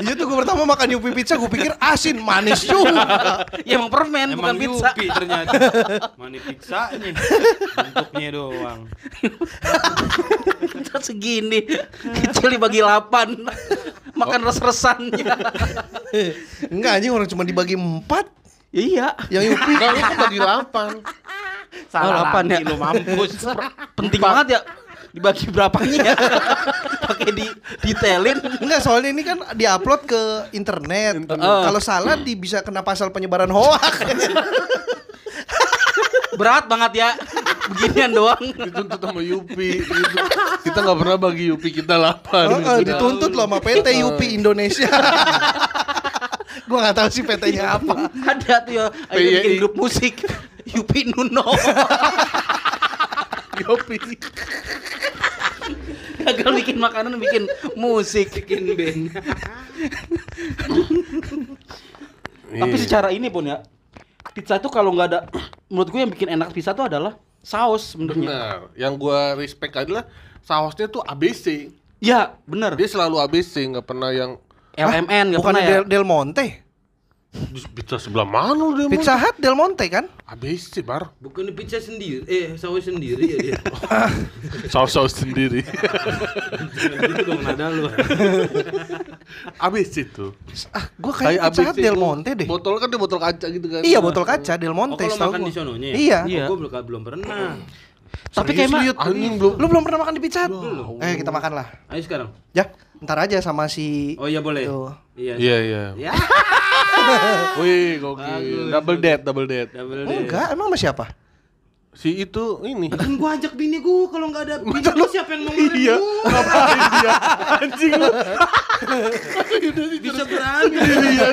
Iya tuh gue pertama makan Yupi pizza gue pikir asin manis juga. ya emang permen bukan Emang pizza. Yupi ternyata. Mana pizzanya? Bentuknya doang. Pizza segini, kecil dibagi 8 Makan res-resannya. Enggak anjing orang cuma dibagi empat. iya. Yang Yupi Enggak, lu kan bagi 8. Salah delapan ya. Lu mampus. Penting banget ya dibagi berapanya ya. [laughs] Pakai di detailin. Enggak, soalnya ini kan diupload ke internet. Oh. Kalau salah di bisa kena pasal penyebaran hoak. [laughs] Berat banget ya. Beginian doang. Dituntut sama Yupi gitu. Kita nggak pernah bagi Yupi kita 8. Oh, oh, dituntut loh sama PT Yupi Indonesia. [laughs] gua nggak tahu sih PT-nya apa. Ada tuh ya, ayo bikin grup musik. Yupi Nuno. Yupi. [laughs] Gagal bikin makanan, bikin musik. Bikin band. [laughs] Tapi Iya. secara ini pun ya, pizza itu kalau nggak ada, [clears throat] menurut gue yang bikin enak pizza itu adalah saus sebenarnya. Benar. Yang gua respect adalah sausnya tuh ABC. Ya, bener. Dia selalu ABC, nggak pernah yang LMN nggak Bukan pernah ya. Del, Del Monte. "Di pizza sebelah mana lu dia? Pizza Hut Del Monte kan? ABC bar. Bukan pizza sendiri, eh saus sendiri ya dia. [laughs] Saus-saus sendiri. [laughs] Gitu dong nada lu. [laughs] ABC tuh. Ah, gua kayak Pizza Hut Del Monte deh. Botol kan dia botol kaca gitu kan. Iya, botol kaca Del Oh, Monte. kalau setahu makan gua. di sononya ya? Iya. Iya. Gue belum, belum pernah. Tapi kayak mah anjing belum. Lu belum pernah makan di Pizza Hut? Belum. Eh, kita makan lah. Ayo sekarang. Ya, ntar aja sama si Oh iya boleh. Tuh. Iya. Iya, iya. Ya. [laughs] Wih, gokil. Double dead, double dead. Double deh. Enggak, emang sama siapa? si itu ini. Kan gua ajak bini gua kalau nggak ada bini gua siapa yang mau Iya, gua? ngapain dia? Anjing lu. Bisa berani Iya.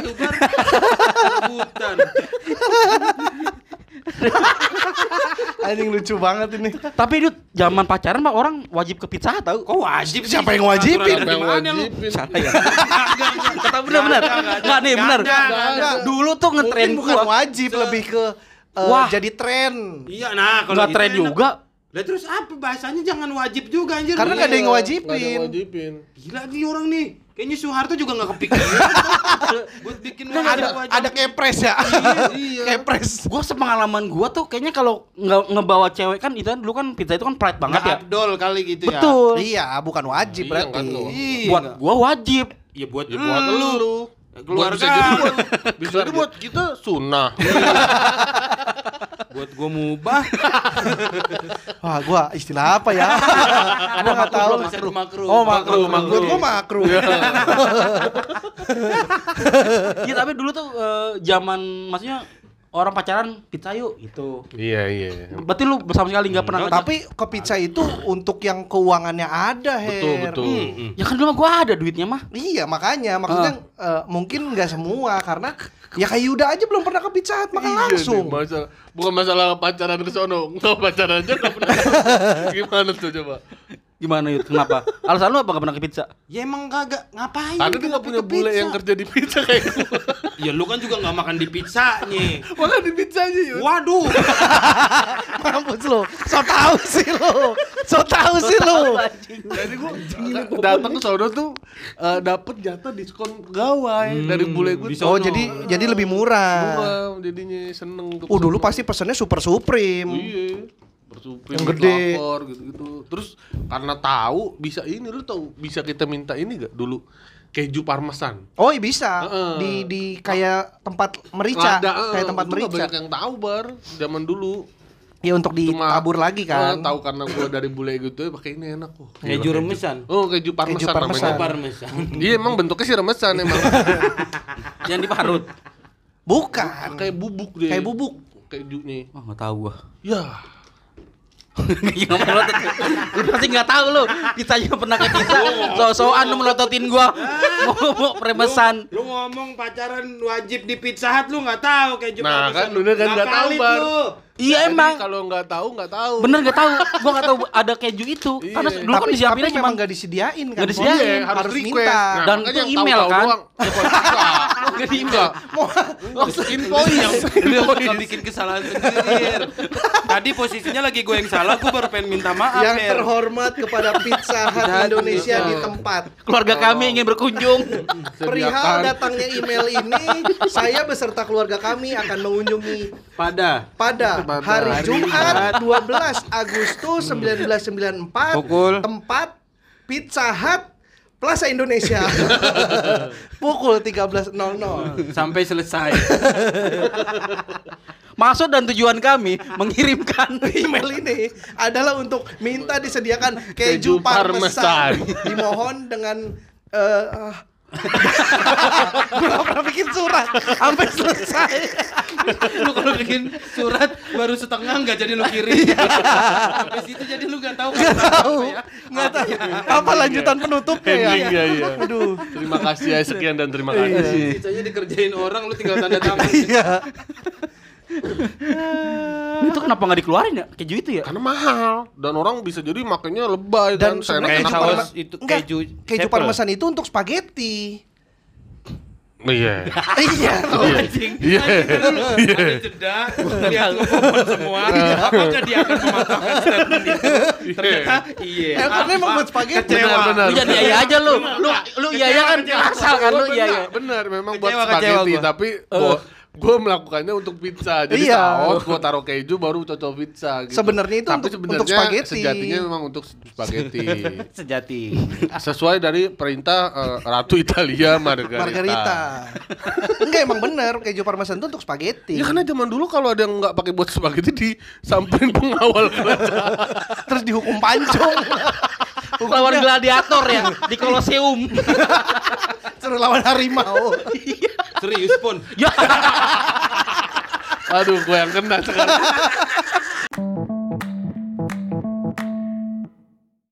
Hutan. [laughs] [laughs] Anjing lucu banget ini. Tapi itu zaman pacaran mah orang wajib ke pizza tahu. Kok wajib sih? Siapa yang wajibin? Dari Yang wajibin. Salah ya. [laughs] Kata bener bener. Enggak nih ada, ada. Dulu tuh ngetren bukan wajib, lebih ke eh, Wah. jadi tren. Iya, nah kalau Enggak itu tren juga. Lah terus apa bahasanya jangan wajib juga anjir. Karena ada yang Nggak ada yang wajibin. Gila nih orang nih. Kayaknya Soeharto juga nggak kepikiran. [laughs] Buat bikin Ada wajib-wajib. ada kepres ya. Iya. kepres. Gua sepengalaman gua tuh kayaknya kalau nge ngebawa cewek kan itu kan dulu kan pizza itu kan pride banget Nggak ya. abdol kali gitu ya. Betul. Iya, bukan wajib Iya, berarti. kan. Iya. Buat gua wajib. Ya buat Ya buat lu. Lu. Keluarga. Bisa jadi buat, [laughs] bisa jadi buat kita sunnah. [laughs] buat gua mubah. [laughs] Wah, gua istilah apa ya? gua enggak tahu. Makruh, makruh. Oh, makruh. makruh. Gua makruh. Iya tapi dulu tuh eh, zaman maksudnya orang pacaran pizza yuk gitu. Iya, iya. Berarti lu sama sekali nggak pernah ngajak- Tapi ke pizza itu untuk yang keuangannya ada, Her. Betul, betul. Hmm. Ya kan dulu mah gua ada duitnya mah. Iya, makanya maksudnya eh, mungkin nggak semua karena ya kayak Yuda aja belum pernah ke pizza Hut makan Iya langsung. nih, masalah, bukan masalah pacaran ke sono. Nggak pacaran aja nggak pernah. [laughs] Gimana tuh coba? Gimana itu? Kenapa? Alasan lu apa gak pernah ke pizza? Ya emang kagak ngapain? Karena dia nggak punya bule yang kerja di pizza kayak [laughs] gue. Ya lu kan juga nggak makan di pizzanya. Makan di pizzanya yuk. Waduh. [laughs] Mampus lu. So tahu sih lu. So tahu sih lu. Jadi gue datang ke sono tuh eh, dapet jatah diskon pegawai dari bule gue. Oh, Sono. jadi jadi lebih murah. Murah, jadinya seneng. Oh, dulu pasti pesennya Super Supreme. Iya. Bersuprim, Yang gede. lapor, gitu-gitu. Terus karena tahu bisa ini lu tahu bisa kita minta ini gak dulu keju parmesan. Oh, iya bisa. Heeh. Di di kayak tempat merica, Ada, eh, kayak tempat merica. banyak yang tahu bar zaman dulu. Ya untuk ditabur lagi kan. tahu karena gua dari bule gitu ya pakai ini enak kok. Keju remesan. Oh, keju parmesan, parmesan. namanya. Parmesan. Iya, emang bentuknya sih remesan [laughs] emang. Yang diparut. Bukan. kayak bubuk deh. Kayak bubuk. Kejunya. Oh, enggak tahu gua. Ya. Ya nggak melotot. Lu pasti nggak tahu lu. Pizzanya pernah ke pizza. So-soan lu melototin gua. Mau mau premesan. Lu ngomong pacaran wajib di Pizza Hut lu nggak tahu keju Nah, parmesan. kan lu kan nggak tahu, valid Bar. Iya Jadi emang. kalau nggak tahu nggak tahu. Bener nggak tahu. Gua nggak tahu ada keju itu. Iya. Karena dulu kan tapi, disiapinnya tapi cuma nggak disediain kan. Nggak disediain. Iya, harus, harus request. minta. Nah, Dan itu yang email, kan? Ya, kalau bisa. Nggak di email. Enggak. Invoice. Lu suka bikin kesalahan sendiri. Tadi posisinya lagi gue yang salah, gue baru pengen minta maaf. yang terhormat kepada Pizza Hut Indonesia di tempat. Keluarga kami ingin berkunjung. Perihal datangnya email ini, saya beserta keluarga kami akan mengunjungi Pada pada hari hari Jumat 12 Agustus 1994 Pukul. tempat Pizza Hut Plaza Indonesia [laughs] pukul 13.00 sampai selesai. Maksud dan tujuan kami mengirimkan [laughs] email ini adalah untuk minta disediakan Keju keju parmesan. parmesan. Dimohon dengan ah. Gue gak pernah bikin surat sampai selesai. lu kalau bikin surat baru setengah nggak jadi lu kirim. Sampai situ jadi lu nggak tahu. Gak tahu, ya. nggak tahu apa lanjutan penutupnya ya. Ya, iya. Aduh. Terima kasih ya sekian dan terima kasih. Sisanya dikerjain orang lu tinggal tanda tangan. Iya. [laughs] itu kenapa nggak dikeluarin ya keju itu ya? Karena mahal dan orang bisa jadi makanya lebay Dan dan sebenarnya keju parma- itu Enggak, keju keju parmesan itu untuk spaghetti. Iya. [laughs] iya. Anjing. Iya. Ada jeda. Lihat ngomong semua. Apakah dia akan mematahkan statement itu? Ternyata iya. Eh, karena emang buat spaghetti. Benar, benar. Lu jadi iya aja lu. Lu lu iya iya kan asal kan lu iya iya. Benar, memang buat spaghetti gua. tapi gua gua melakukannya untuk pizza. Jadi Iya. saus gua taruh keju baru cocok pizza gitu. Sebenarnya itu tapi untuk- sebenarnya untuk spaghetti. Sejatinya memang untuk spaghetti. [laughs] Sejati. Sesuai dari perintah eh, Ratu Italia Margarita. Margarita. Enggak emang bener keju parmesan itu untuk spaghetti. Ya karena zaman dulu kalau ada yang nggak pakai buat spaghetti disamperin pengawal. [laughs] Terus dihukum pancung. [laughs] Lawan gladiator ya di Koloseum. Suruh lawan harimau. Serius pun. Ya. Aduh, gue yang kena sekarang.